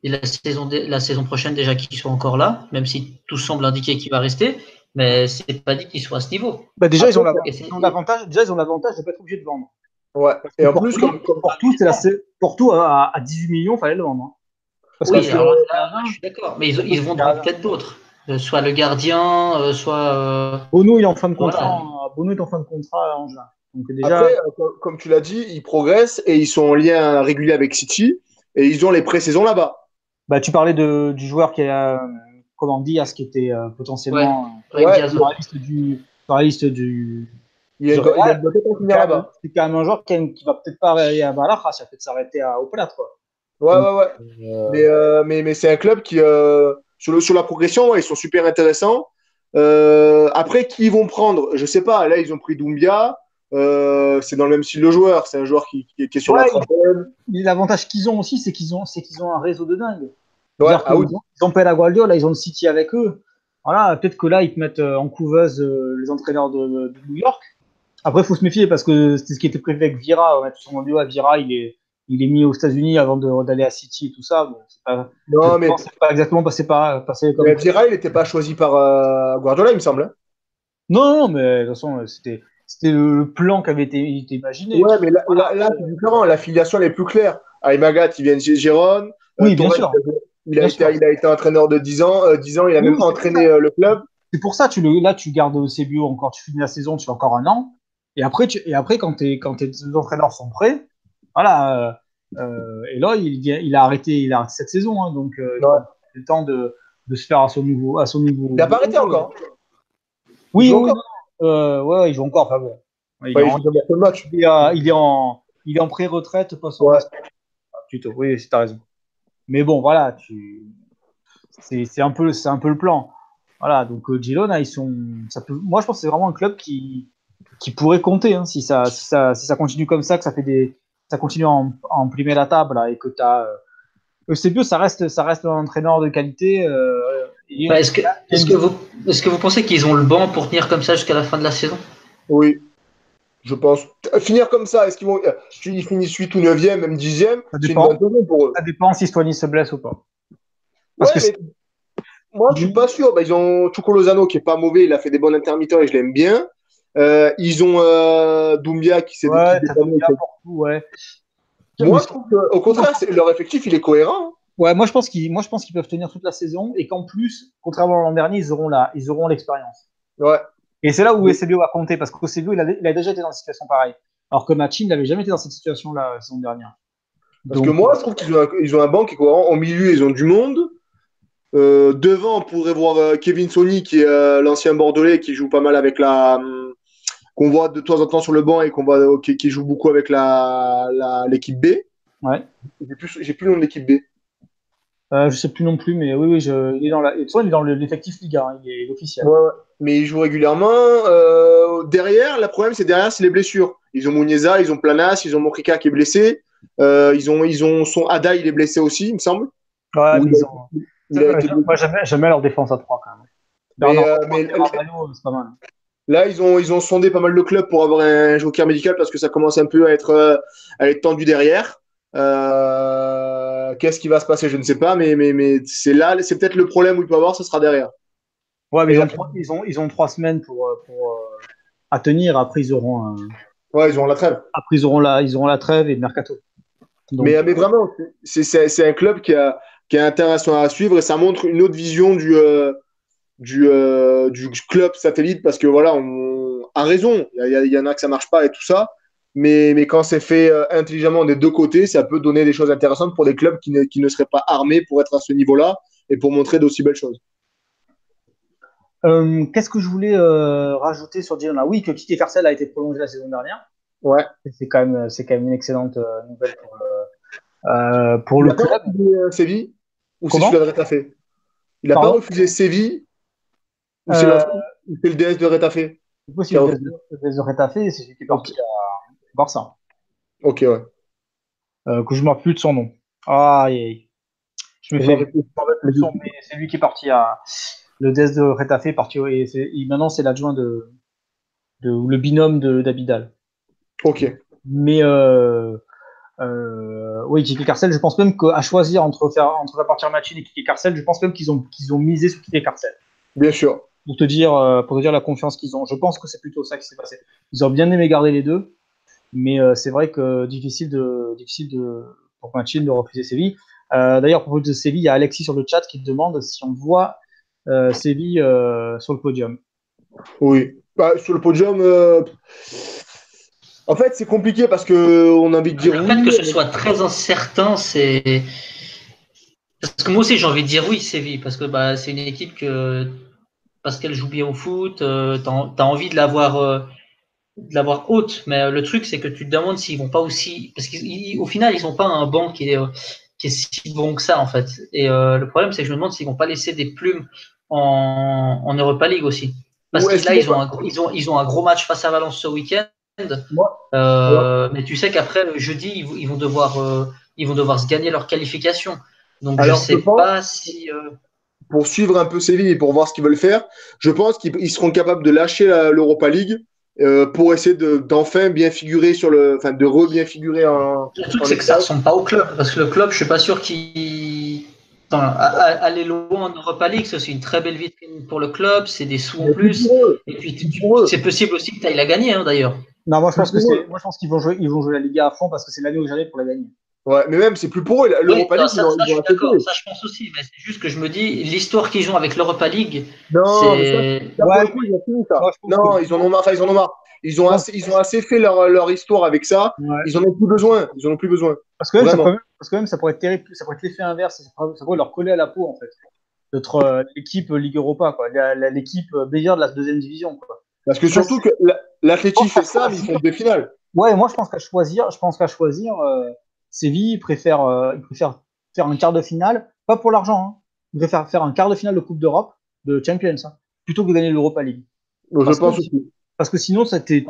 la saison, la saison prochaine déjà qu'il soit encore là, même si tout semble indiquer qu'il va rester. Mais c'est pas dit qu'il soit à ce niveau. Bah déjà, ils ont l'avantage. Déjà, ils ont l'avantage de pas être obligés de vendre. Ouais. Et en plus, comme, comme Porto, c'est la, Porto à, à 18 millions, fallait le vendre. Hein. Parce oui, que alors, là, je suis d'accord. Mais ils, ils vont peut-être d'autres. Euh, soit le gardien, euh, soit. Euh... Bono il est en fin de contrat. Voilà. Bono est en fin de contrat en juin. Donc déjà... Après, comme tu l'as dit, ils progressent et ils sont en lien régulier avec City et ils ont les pré-saisons là-bas. Bah, tu parlais de, du joueur qui a comment Diaz qui était euh, potentiellement Ouais, Ouais, sur la liste du, sur la liste du. Il Je- il a finir là-bas. C'est quand même un joueur qui, qui va peut-être pas aller à Balaja, ça va peut-être s'arrêter à- quoi. Ouais, ouais, ouais. Euh, Mais, euh, mais, mais c'est un club qui, euh, sur, le, sur la progression, ouais, ils sont super intéressants. Euh, après, qui ils vont prendre Je sais pas. Là, ils ont pris Doumbia. Euh, c'est dans le même style de joueur. C'est un joueur qui, qui, qui est sur Ouais, la trentaine. L'avantage qu'ils ont aussi, c'est qu'ils ont, c'est qu'ils ont un réseau de dingue. Ouais, ah oui. qu'ils ont- Ils ont Pep Guardiola, ils ont le City avec eux. Voilà, peut-être que là, ils te mettent euh, en couveuse euh, les entraîneurs de, de New York. Après, il faut se méfier parce que c'était ce qui était prévu avec Vira. On a tous entendu, Vira, il est, il est mis aux États-Unis avant d'aller à City et tout ça. Bon, c'est pas, Non, mais, c'est pas exactement passé, par, passé comme. mais Vira, il n'était pas choisi par euh, Guardiola, il me semble. hein. Non, non, mais de toute façon, c'était, c'était le plan qui avait été, été imaginé. Ouais, mais là, là, là, c'est différent. La filiation, elle est plus claire. Aimagat, il vient de chez Gérone. Oui, bien sûr. Il a, Bien été, sûr. il a été entraîneur de 10 ans. euh, 10 ans, il a Oui, même entraîné euh, le club. C'est pour ça, tu le, là, tu gardes CBO encore, tu finis la saison, tu fais encore un an. Et après, tu, et après quand, t'es- quand tes entraîneurs sont prêts, voilà. Euh, et là, il, a arrêté, il a arrêté cette saison, hein, donc euh, il Ouais. a le temps de, de se faire à son niveau. À son niveau Il n'a pas arrêté encore. Oui, Il joue oui, encore. euh, ouais, il joue encore. Enfin bon. Il, Ouais, est en, joue dans le match. il est à- il est en, il est en pré-retraite, pas son Ouais. Ah, Plutôt, oui, c'est- t'as raison. Mais bon, voilà, tu, c'est, c'est un peu, c'est un peu le plan. Voilà, donc euh, Girona, ils sont, ça peut, moi je pense que c'est vraiment un club qui, qui pourrait compter, hein, si ça, si ça, si ça continue comme ça, que ça fait des, ça continue à en, à emplimer la table, là, et que t'as, euh, Eusebio, ça reste, ça reste un entraîneur de qualité. Euh, Bah, est-ce que, est-ce que vous, est-ce que vous pensez qu'ils ont le banc pour tenir comme ça jusqu'à la fin de la saison? Oui, je pense. Finir comme ça, est-ce qu'ils vont. euh, Ils finissent 8 ou 9e, même 10e Ça dépend. pour eux. Ça dépend si Stoigny se blesse ou pas. Parce Ouais, que mais moi, je suis pas sûr. Bah, ils ont Chuko Lozano qui est pas mauvais, il a fait des bons intermittents et je l'aime bien. Euh, ils ont euh, Doumbia qui s'est Ouais, ouais. Moi, je trouve qu'au contraire, c'est- leur effectif, il est cohérent. hein. Ouais, moi je pense qu'ils, moi je pense qu'ils peuvent tenir toute la saison et qu'en plus, contrairement à l'an dernier, ils auront la, ils auront l'expérience. Ouais. Et c'est là où Eusebio va compter parce qu'Eusebio, il a, il a déjà été dans une situation pareille. Alors que Machin n'avait jamais été dans cette situation-là la saison dernière. Parce Donc, que moi, je trouve qu'ils ont, ils ont un banc qui est cohérent. Au milieu, ils ont du monde. Euh, devant, on pourrait voir euh, Kevin Sony, qui est euh, l'ancien Bordelais, qui joue pas mal avec la. Qu'on voit de temps en temps sur le banc et qu'on voit, qui, qui joue beaucoup avec la, l'équipe B. Ouais. J'ai plus, j'ai plus le nom de l'équipe B. Euh, je sais plus non plus, mais oui, oui, je, il est dans la, façon, il est dans le- l'effectif Liga, hein, il est officiel. Ouais, ouais. Mais il joue régulièrement. Euh, derrière, le problème, c'est derrière, c'est les blessures. Ils ont Mounieza, ils ont Planas, ils ont Mokrika qui est blessé. Euh, ils ont, ils ont son Ada, il est blessé aussi, il me semble. Ouais, mais ils ont- moi leur défense à 3 quand même. Mais, Bernard euh, mais- pas mal. Là, ils ont, ils ont sondé pas mal de clubs pour avoir un joker médical parce que ça commence un peu à être, euh, à être tendu derrière. Euh, Qu'est-ce qui va se passer Je ne sais pas, mais, mais, mais c'est là, c'est peut-être le problème où il peut avoir, ce sera derrière. Ouais, mais ils ont, trois, ils ont, ils ont trois semaines pour, euh, pour à tenir. Après, ils auront, un- Ouais, ils ont la trêve. après, ils auront la, ils auront la trêve et le mercato. Donc, Mais, mais vraiment, c'est- un club qui, a, qui est intéressant à suivre et ça montre une autre vision du, euh, du, euh, du club satellite parce que voilà, on a raison. Il y, en a que ça marche pas et tout ça. Mais, mais quand c'est fait euh, intelligemment des deux côtés, ça peut donner des choses intéressantes pour des clubs qui ne, qui ne seraient pas armés pour être à ce niveau-là et pour montrer d'aussi belles choses. euh, qu'est-ce que je voulais euh, rajouter sur Girona Oui, que Kiki Carcel a été prolongé la saison dernière. Ouais. C'est quand même, c'est quand même une excellente euh, nouvelle pour, pour le Il a pas club. refusé euh, Séville? Ou c'est celui de Il n'a pas refusé Séville Ou c'est Euh, c'est le DS de Retafe C'est possible. Le DS de Retafe, c'est celui qui est parti à Barça. Ok, ouais. Euh, que je ne me rappelle plus de son nom. Ah, aïe, aïe. Je me fais m'en le son, mais c'est lui qui est parti à le DS de Retafe est parti et, maintenant c'est l'adjoint de, le binôme de d'Abidal. Ok. Mais euh, euh, oui, Kiki Carcel, je pense même qu'à choisir entre faire entre faire partir Machine et Kiki Carcel, je pense même qu'ils ont qu'ils ont misé sur Kiki Carcel. Bien sûr. Pour te dire euh, pour te dire la confiance qu'ils ont. Je pense que c'est plutôt ça qui s'est passé. Ils ont bien aimé garder les deux, mais euh, c'est vrai que difficile de difficile de pour de refuser Séville. Euh, D'ailleurs, à propos de Séville, il y a Alexis sur le chat qui demande si on voit euh, Séville euh, sur le podium. Oui. Bah, sur le podium, euh, en fait, c'est compliqué parce que on a envie de dire Le fait oui. que ce soit très incertain, c'est Parce que moi aussi, j'ai envie de dire oui, Séville, parce que bah, c'est une équipe que, parce qu'elle joue bien au foot, euh, tu as, envie de l'avoir euh, de l'avoir haute. Mais le truc, c'est que tu te demandes s'ils vont pas aussi. Parce qu'au final, ils n'ont pas un banc qui est, qui est si bon que ça, en fait. Et le problème, c'est que je me demande s'ils vont pas laisser des plumes en, en Europa League aussi. Parce que là, ils ont, un, ils, ont, ils ont un gros match face à Valence ce week-end. Euh, mais tu sais qu'après, le jeudi, ils, vont devoir, euh, ils vont devoir se gagner leur qualification. Donc, Alors, je ne sais pas si. Euh, pour suivre un peu Séville et pour voir ce qu'ils veulent faire, je pense qu'ils seront capables de lâcher l'Europa League pour essayer d'enfin bien figurer sur le. Enfin, de re-bien figurer en. Le truc, c'est que ça ne ressemble pas au club. Parce que le club, je ne suis pas sûr qu'il aller loin en Europa League, c'est aussi une très belle vitrine pour le club, c'est des sous en plus. Et puis, c'est possible aussi que tu ailles la gagner, hein, d'ailleurs. Non, moi je pense que moi je pense qu'ils vont jouer, ils vont jouer la Liga à fond parce que c'est l'année où j'allais pour la gagner. Ouais, mais même c'est plus pour eux. L'Europa League, ça, ça, je suis d'accord, ça je pense aussi, mais c'est juste que je me dis l'histoire qu'ils ont avec l'Europa League. Non. Ouais, non, ils en ont marre. Enfin, ils en ont marre. Ils ont assez, ils ont assez fait leur, leur histoire avec ça. Ils en ont plus besoin. Ils en ont plus besoin. Parce que même, ça, pourrait, parce que même ça pourrait être terrible. Ça pourrait être l'effet inverse. Ça pourrait, leur coller à la peau en fait. D'être euh, l'équipe Ligue Europa, quoi. L'équipe meilleure de la deuxième division, quoi. Parce que surtout que l'Athletic fait ça, mais ils font des finales. Ouais, moi je pense qu'à choisir, je pense qu'à choisir, euh, Séville préfère, euh, il préfère faire un quart de finale, pas pour l'argent, hein. il préfère faire un quart de finale de Coupe d'Europe, de Champions, hein, plutôt que de gagner l'Europa League. je pense aussi. Parce que sinon, t'es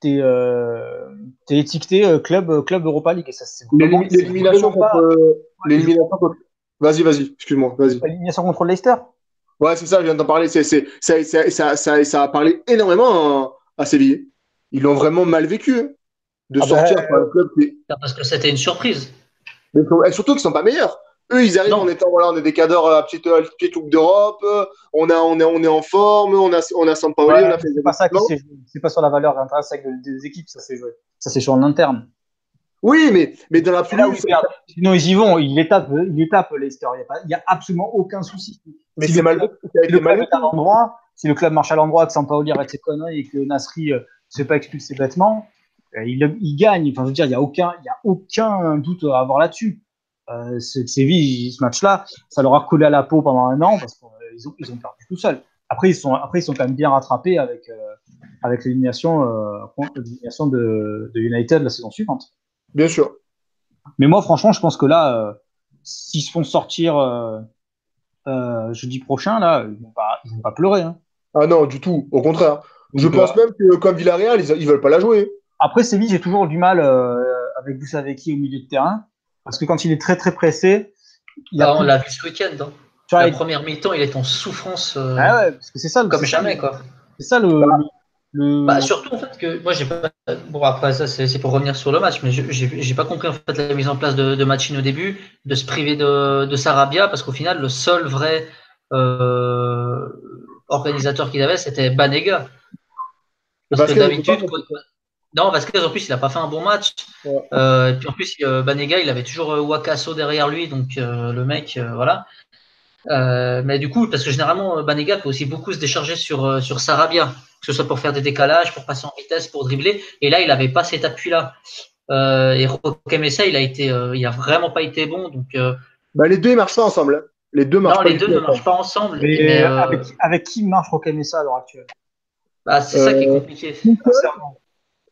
t'es euh, étiqueté euh, club club Europa League et ça c'est l'élimination contre l'élimination contre Vas-y, vas-y, excuse-moi, vas-y. L'élimination contre Leicester Ouais, c'est ça, je viens d'en parler. C'est, c'est, ça, ça, ça, ça, a parlé énormément à, Séville. Ils l'ont vraiment mal vécu hein, de ah sortir bah, par un club Parce que c'était une surprise. Mais, et surtout qu'ils ne sont pas meilleurs. Eux, ils arrivent en étant, voilà, on est des cadres à petite, petite Coupe d'Europe, on, a, on, est, on est en forme, on a, on a Sampaoli, ouais, on a fait C'est pas ça qui s'est joué. C'est pas sur la valeur intrinsèque des équipes, ça s'est joué. Ça s'est joué en interne. Oui, mais, mais dans l'absolu. Sinon, ils y vont, ils les tapent, ils les tapent. Il n'y a, absolument aucun souci. Mais c'est mal, si le, club à l'endroit, si le club marche à l'endroit, que Sampaoli arrête ses conneries et que Nasri ne euh, se pas expulser bêtement, euh, il, il, gagne. Enfin, je veux dire, il n'y a, aucun, il y a aucun doute à avoir là-dessus. Euh, Séville, ce match-là, ça leur a collé à la peau pendant un an parce qu'ils euh, ont, ils ont perdu tout seuls. Après, ils sont, après, ils sont quand même bien rattrapés avec, avec l'élimination de, de United la saison suivante. Bien sûr. Mais moi, franchement, je pense que là, euh, s'ils se font sortir euh, euh, jeudi prochain, là, ils vont pas, vont pas pleurer. Hein. Ah non, du tout. Au contraire. je pense même que comme Villarreal, ils, ils veulent pas la jouer. Après, Séville, j'ai toujours du mal avec qui au milieu de terrain. Parce que quand il est très très pressé. Il a ah, on l'a vu ce week-end. Hein. La première mi-temps, il est en souffrance. Ah ouais, parce que c'est ça. Comme jamais, quoi. C'est ça le, bah, bah, surtout en fait que moi j'ai pas bon après ça c'est pour revenir sur le match mais j'ai pas compris en fait la mise en place de, de Machine au début de se priver de, de Sarabia parce qu'au final le seul vrai euh, organisateur qu'il avait c'était Banega parce que d'habitude non parce en plus il a pas fait un bon match euh, et puis en plus euh, Banega il avait toujours Wakaso derrière lui donc le mec voilà mais du coup parce que généralement Banega peut aussi beaucoup se décharger sur sur Sarabia que ce soit pour faire des décalages, pour passer en vitesse, pour dribbler. Et là, il n'avait pas cet appui-là. Euh, et Roque Messa, il a été, euh, il a vraiment pas été bon. Donc, euh, bah, les deux ne marchent pas ensemble. Hein. Les deux marchent non, les deux ne marchent pas ensemble. Mais, avec, qui marche Roque Messa à l'heure actuelle? Bah, C'est ça qui est compliqué.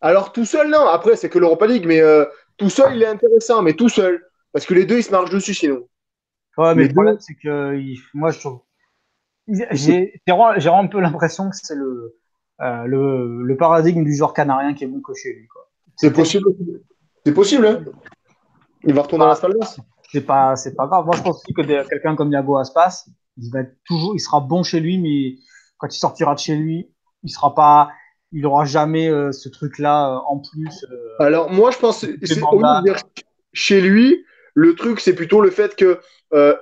Alors tout seul, non. Après, c'est que l'Europa League, mais tout seul, il est intéressant, mais tout seul. Parce que les deux, ils se marchent dessus sinon. Ouais, mais le problème, c'est que moi, je trouve. J'ai un peu l'impression que c'est le, euh, le, le, paradigme du joueur canarien qui est bon que chez lui. C'est possible. C'est possible. Hein il va retourner à la salle C'est pas, c'est pas grave. Moi, je pense aussi que quelqu'un comme Yago Aspas, il va toujours, il sera bon chez lui, mais quand il sortira de chez lui, il sera pas, il aura jamais euh, ce truc-là euh, en plus. Alors moi, je pense, c'est chez lui, le truc, c'est plutôt le fait que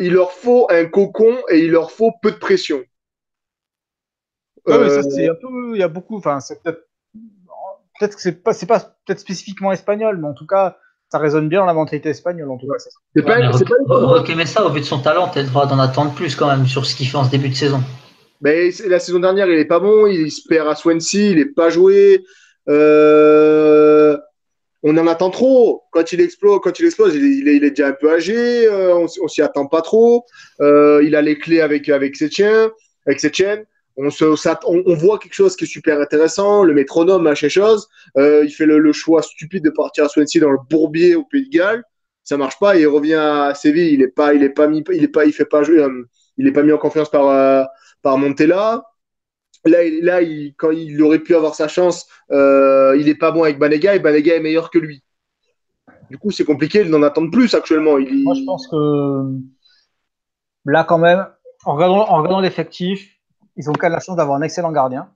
il leur faut un cocon et il leur faut peu de pression. Ouais, c'est un peu, il y a beaucoup, enfin, c'est peut-être, peut-être que c'est pas, c'est pas peut-être spécifiquement espagnol, mais en tout cas, ça résonne bien dans la mentalité espagnole, en tout cas. C'est pas, ouais, c'est pas ça, au vu de son talent, t'as le droit d'en attendre plus quand même sur ce qu'il fait en ce début de saison. Mais la saison dernière, il est pas bon, il se perd à Swansea, il est pas joué. Euh... on en attend trop. Quand il explose, quand il explose, il, est, déjà un peu âgé, euh, on, on s'y attend pas trop. Euh, il a les clés avec avec ses chiens, avec on, voit quelque chose qui est super intéressant, le métronome, machin chose. Euh, il fait le, choix stupide de partir à Swansea dans le bourbier au Pays de Galles. Ça marche pas. Il revient à Séville. Il est pas, il est pas mis, il est pas, il fait pas jouer, il est pas mis en confiance par par Montella. Là, là quand il aurait pu avoir sa chance, euh, il n'est pas bon avec Banega et Banega est meilleur que lui. Du coup, c'est compliqué d'en attendre plus actuellement. Moi, je pense que là, quand même, en regardant, l'effectif, ils ont quand même la chance d'avoir un excellent gardien.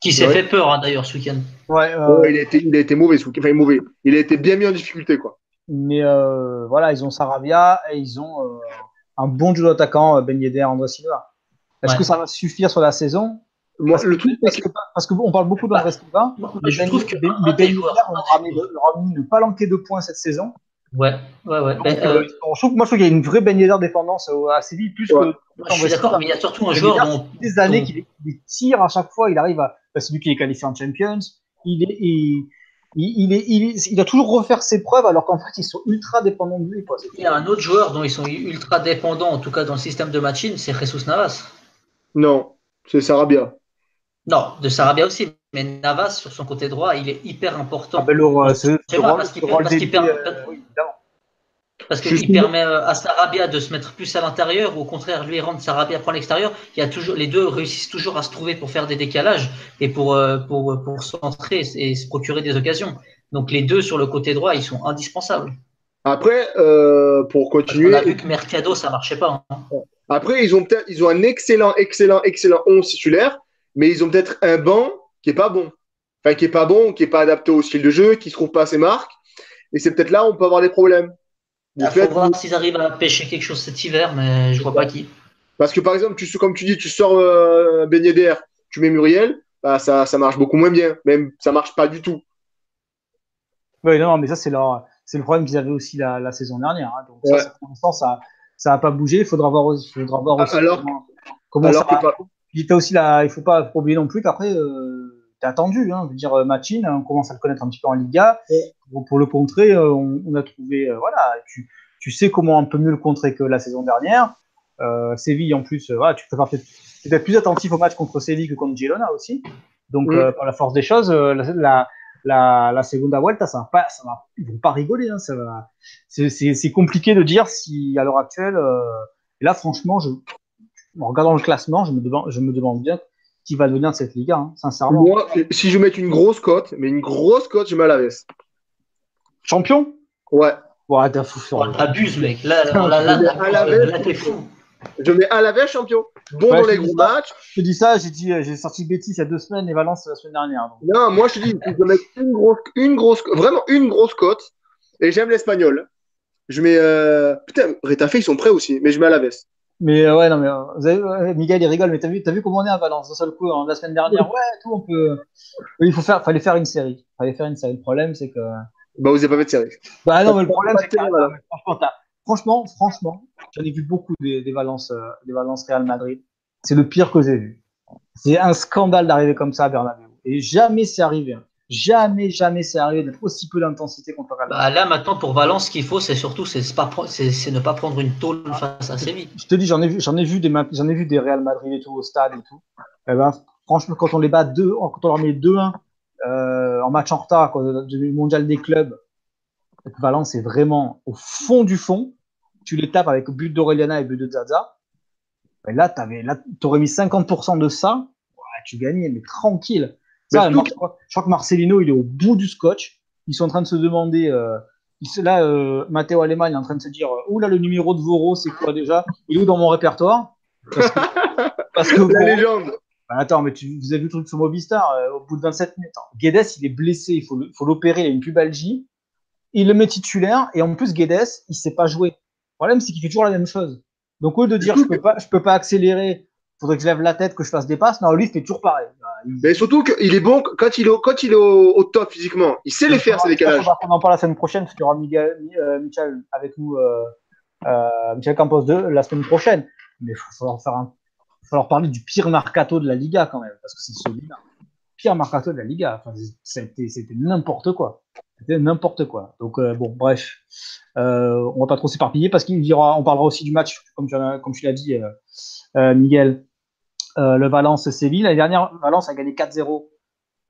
Qui s'est fait peur hein, d'ailleurs ce week-end. Ouais, euh, il, a été, il, a été, mauvais ce Enfin, mauvais. Il a été bien mis en difficulté. quoi. Mais euh, voilà, ils ont Sarabia et ils ont un bon duo d'attaquant, Ben Yedder, André Silva. Est-ce que ça va suffire sur la saison? Moi, le truc, parce qu'on parle beaucoup d'André Silva, mais je ben trouve que Ben Yedder aura mis ne pas manquer de points cette saison. Ouais, ouais, ouais. Ben, euh, moi, je trouve qu'il y a une vraie Ben Yedder dépendance à Séville, plus que. je suis d'accord, mais il y a surtout un joueur dont. Des années qu'il tire à chaque fois, il arrive à. C'est lui qui est qualifié en Champions. Il est. Il, est, il, a toujours refaire ses preuves alors qu'en fait ils sont ultra dépendants de lui. Il y a un autre joueur dont ils sont ultra dépendants, en tout cas dans le système de matching, c'est Jesus Navas. Non, c'est Sarabia. Non, de Sarabia aussi, mais Navas sur son côté droit, il est hyper important. Ah ben c'est parce qu'il permet, parce qu'il permet euh, à Sarabia de se mettre plus à l'intérieur, ou au contraire, lui rendre Sarabia prend l'extérieur. Il y a toujours, les deux réussissent toujours à se trouver pour faire des décalages et pour, euh, pour, pour centrer et se procurer des occasions. Donc les deux sur le côté droit, ils sont indispensables. Après, euh, pour continuer. on a vu que Mercado, ça marchait pas. Hein. Après, ils ont peut-être, ils ont un excellent, excellent, excellent 11 titulaire, mais ils ont peut-être un banc qui est pas bon. Enfin, qui est pas bon, qui est pas adapté au style de jeu, qui se trouve pas à ses marques. Et c'est peut-être là où on peut avoir des problèmes. Il faut voir s'ils arrivent à pêcher quelque chose cet hiver, mais je vois pas qui. Parce que par exemple, tu, comme tu dis, tu sors euh, d'air, tu mets Muriel, bah, ça, ça marche beaucoup moins bien. Même ça marche pas du tout. Oui, non, mais ça, c'est leur, c'est le problème qu'ils avaient aussi la, la saison dernière. Hein. Donc, ça, pour l'instant, ça, ça n'a pas bougé. Il faudra voir, faudra voir aussi alors, comment, ça va. Il faut aussi là, il faut pas oublier non plus qu'après, euh, attendu. Hein, je veux dire, euh, Machin, on commence à le connaître un petit peu en Liga. Pour, le contrer, euh, on, a trouvé, euh, voilà, tu, tu, sais comment un peu mieux le contrer que la saison dernière. Euh, Séville, en plus, voilà, tu peux peut-être peut plus attentif au match contre Séville que contre Girona aussi. Donc, par la force des choses, la, la, la, la Segunda Vuelta, ça va pas, ça va, ils vont pas rigoler. Hein, ça va, c'est compliqué de dire si à l'heure actuelle. et là, franchement, je, en regardant le classement, je me demande, je me demande bien qui va devenir de cette Liga, hein, sincèrement. Moi, si je mets une grosse cote, mais une grosse cote, je mets Alaves. Champion? Ouais. Ouais, t'as fou. T'abuses, mec. Là, là, là, là, t'es fou. Je mets Alaves champion. Bon dans les gros matchs. Je te dis ça, j'ai dit, j'ai sorti Betis il y a deux semaines et Valence la semaine dernière. Non, moi je te dis, je mets une grosse, une grosse, vraiment une grosse cote. Et j'aime l'espagnol. Je mets, euh... putain, Retafe, ils sont prêts aussi, mais je mets Alaves. Mais euh, ouais, non, mais euh, vous avez, euh, Miguel, il rigole, mais t'as vu, as vu comment on est à Valence d'un seul coup, hein, la semaine dernière? Ouais, tout, on peut. il faut faire, fallait faire une série. Fallait faire une série. Le problème, c'est que. Bah, vous avez pas fait de série. Bah, non, mais le problème, c'est que. franchement, franchement, j'en ai vu beaucoup des, des Valence, des Valence Real Madrid. C'est le pire que j'ai vu. C'est un scandale d'arriver comme ça à Bernabeu. Et jamais c'est arrivé. Jamais, jamais c'est arrivé d'être aussi peu d'intensité contre Real bah, là, maintenant, pour Valence, ce qu'il faut, c'est surtout c'est ne pas prendre une tôle face à Séville. Je te dis, j'en ai vu, j'en ai vu des, j'en ai vu des Real Madrid et tout au stade et tout. Et eh ben, franchement, quand on les bat deux, quand on leur met 2-1 euh, en match en retard du mondial des clubs, Valence est vraiment au fond du fond. Tu les tapes avec but d'Aureliana et but de Zaza. Et là, tu aurais mis 50% de ça. tu gagnais, mais tranquille je, crois, que Marcelino, il est au bout du scotch. Ils sont en train de se demander. Euh, là, euh, Matteo Alemann est en train de se dire euh, Ouh là, le numéro de Voro, c'est quoi déjà? Il est où dans mon répertoire? Parce que, La légende bah, Attends, mais tu, vous avez vu le truc sur Movistar euh, Au bout de 27 minutes. Guedes, il est blessé, il faut, faut l'opérer, il a une pubalgie. Il le met titulaire, et en plus, Guedes, il sait pas jouer. Le problème, c'est qu'il fait toujours la même chose. Donc, au lieu de dire je peux pas, je peux pas accélérer, faudrait que je lève la tête, que je fasse des passes. Non, lui, il fait toujours pareil. Mais surtout qu'il est bon quand il est, quand il est au, top physiquement. Il sait les faire, ces décalages. On en parle la semaine prochaine, parce qu'il y aura Miguel, euh, Michel avec nous, euh, euh, Michel Campos 2, la semaine prochaine. Mais il va falloir parler du pire mercato de la Liga quand même, parce que c'est celui-là. pire mercato de la Liga. Enfin, c'était n'importe quoi. C'était n'importe quoi. Donc, euh, bon, bref. Euh, on va pas trop s'éparpiller parce qu'il on parlera aussi du match, comme tu, comme tu l'as dit, euh, euh Miguel. Le Valence-Séville. L'année dernière, Valence a gagné 4-0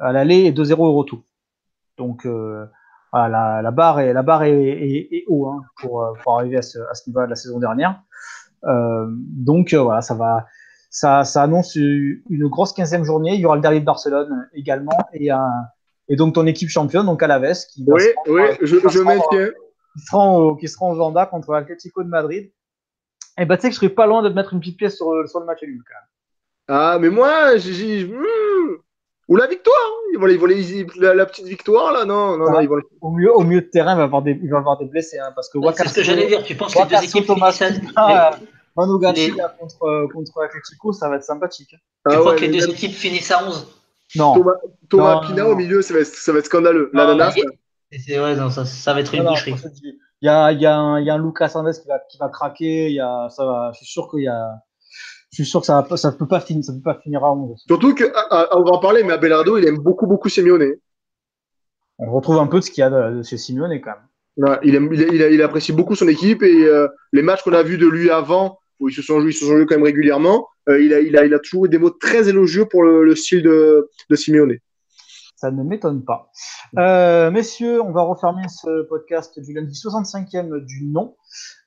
à l'aller et 2-0 au retour. Donc, la, barre est, la barre est haut hein, pour, pour, arriver à ce, à ce niveau de la saison dernière. donc, voilà, ça va ça, ça, annonce une grosse 15e journée. Il y aura le derby de Barcelone également et, un, et donc ton équipe championne, donc Alaves, qui oui, oui, je, je maintiens. Qui sera, au, qui sera en Vanda contre l'Atlético de Madrid. Et eh bah, ben, tu sais que je serais pas loin de te mettre une petite pièce sur, sur le match nul, quand même. Ah, mais moi, j'ai. Hmm. Ou la victoire, hein. ils vont, ils vont la, la, petite victoire là, non, non, non ah, ils vont... au, mieux, au mieux de terrain, il va avoir des, il va avoir des blessés, hein, parce que C'est ce que j'allais dire, tu penses que les deux équipes finissent Manu Garcia contre, contre Atletico, ça va être sympathique. Tu ah crois que les deux équipes finissent à 11 Non. Thomas, Thomas Pina au milieu, ça va être, ça va être scandaleux. Non, L'ananas. C'est non, ça, ça, va être une boucherie. Il y a, il y, a un, il y a un Lucas Sandes qui va, qui va craquer. Il y a, ça va, je suis sûr qu'il y a. Je suis sûr que ça ne ça peut, pas finir, ça peut pas finir à 11. Surtout qu'on va en parler, mais Abelardo, il aime beaucoup, beaucoup Simeone. On retrouve un peu de ce qu'il y a chez Simeone quand même. il, aime, il, il, apprécie beaucoup son équipe et euh, les matchs qu'on a vus de lui avant, où ils se sont joués, ils se sont joués quand même régulièrement. Euh, il, a, il, a, il a toujours eu des mots très élogieux pour le, le style de, de Simeone. Ça ne m'étonne pas. Euh, messieurs, on va refermer ce podcast du lundi 65e du nom.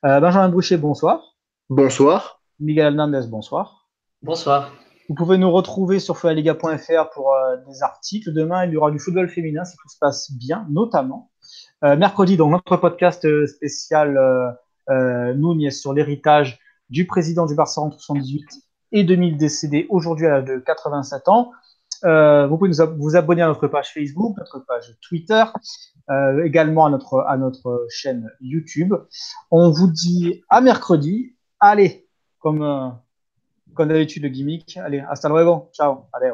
Euh, Benjamin Boucher, bonsoir. Bonsoir. Miguel Hernandez, bonsoir. Bonsoir. Vous pouvez nous retrouver sur footballliga.fr pour euh, des articles. Demain, il y aura du football féminin si tout se passe bien, notamment. Euh, mercredi, donc notre podcast spécial euh, sur l'héritage du président du Barça entre 78 et 2000 décédé aujourd'hui à l'âge de 87 ans. Euh, vous pouvez nous vous abonner à notre page Facebook, notre page Twitter, euh, également à notre, à notre chaîne YouTube. On vous dit à mercredi. Allez, comme, euh, comme d'habitude, le gimmick. Allez, hasta luego. Ciao. Allez.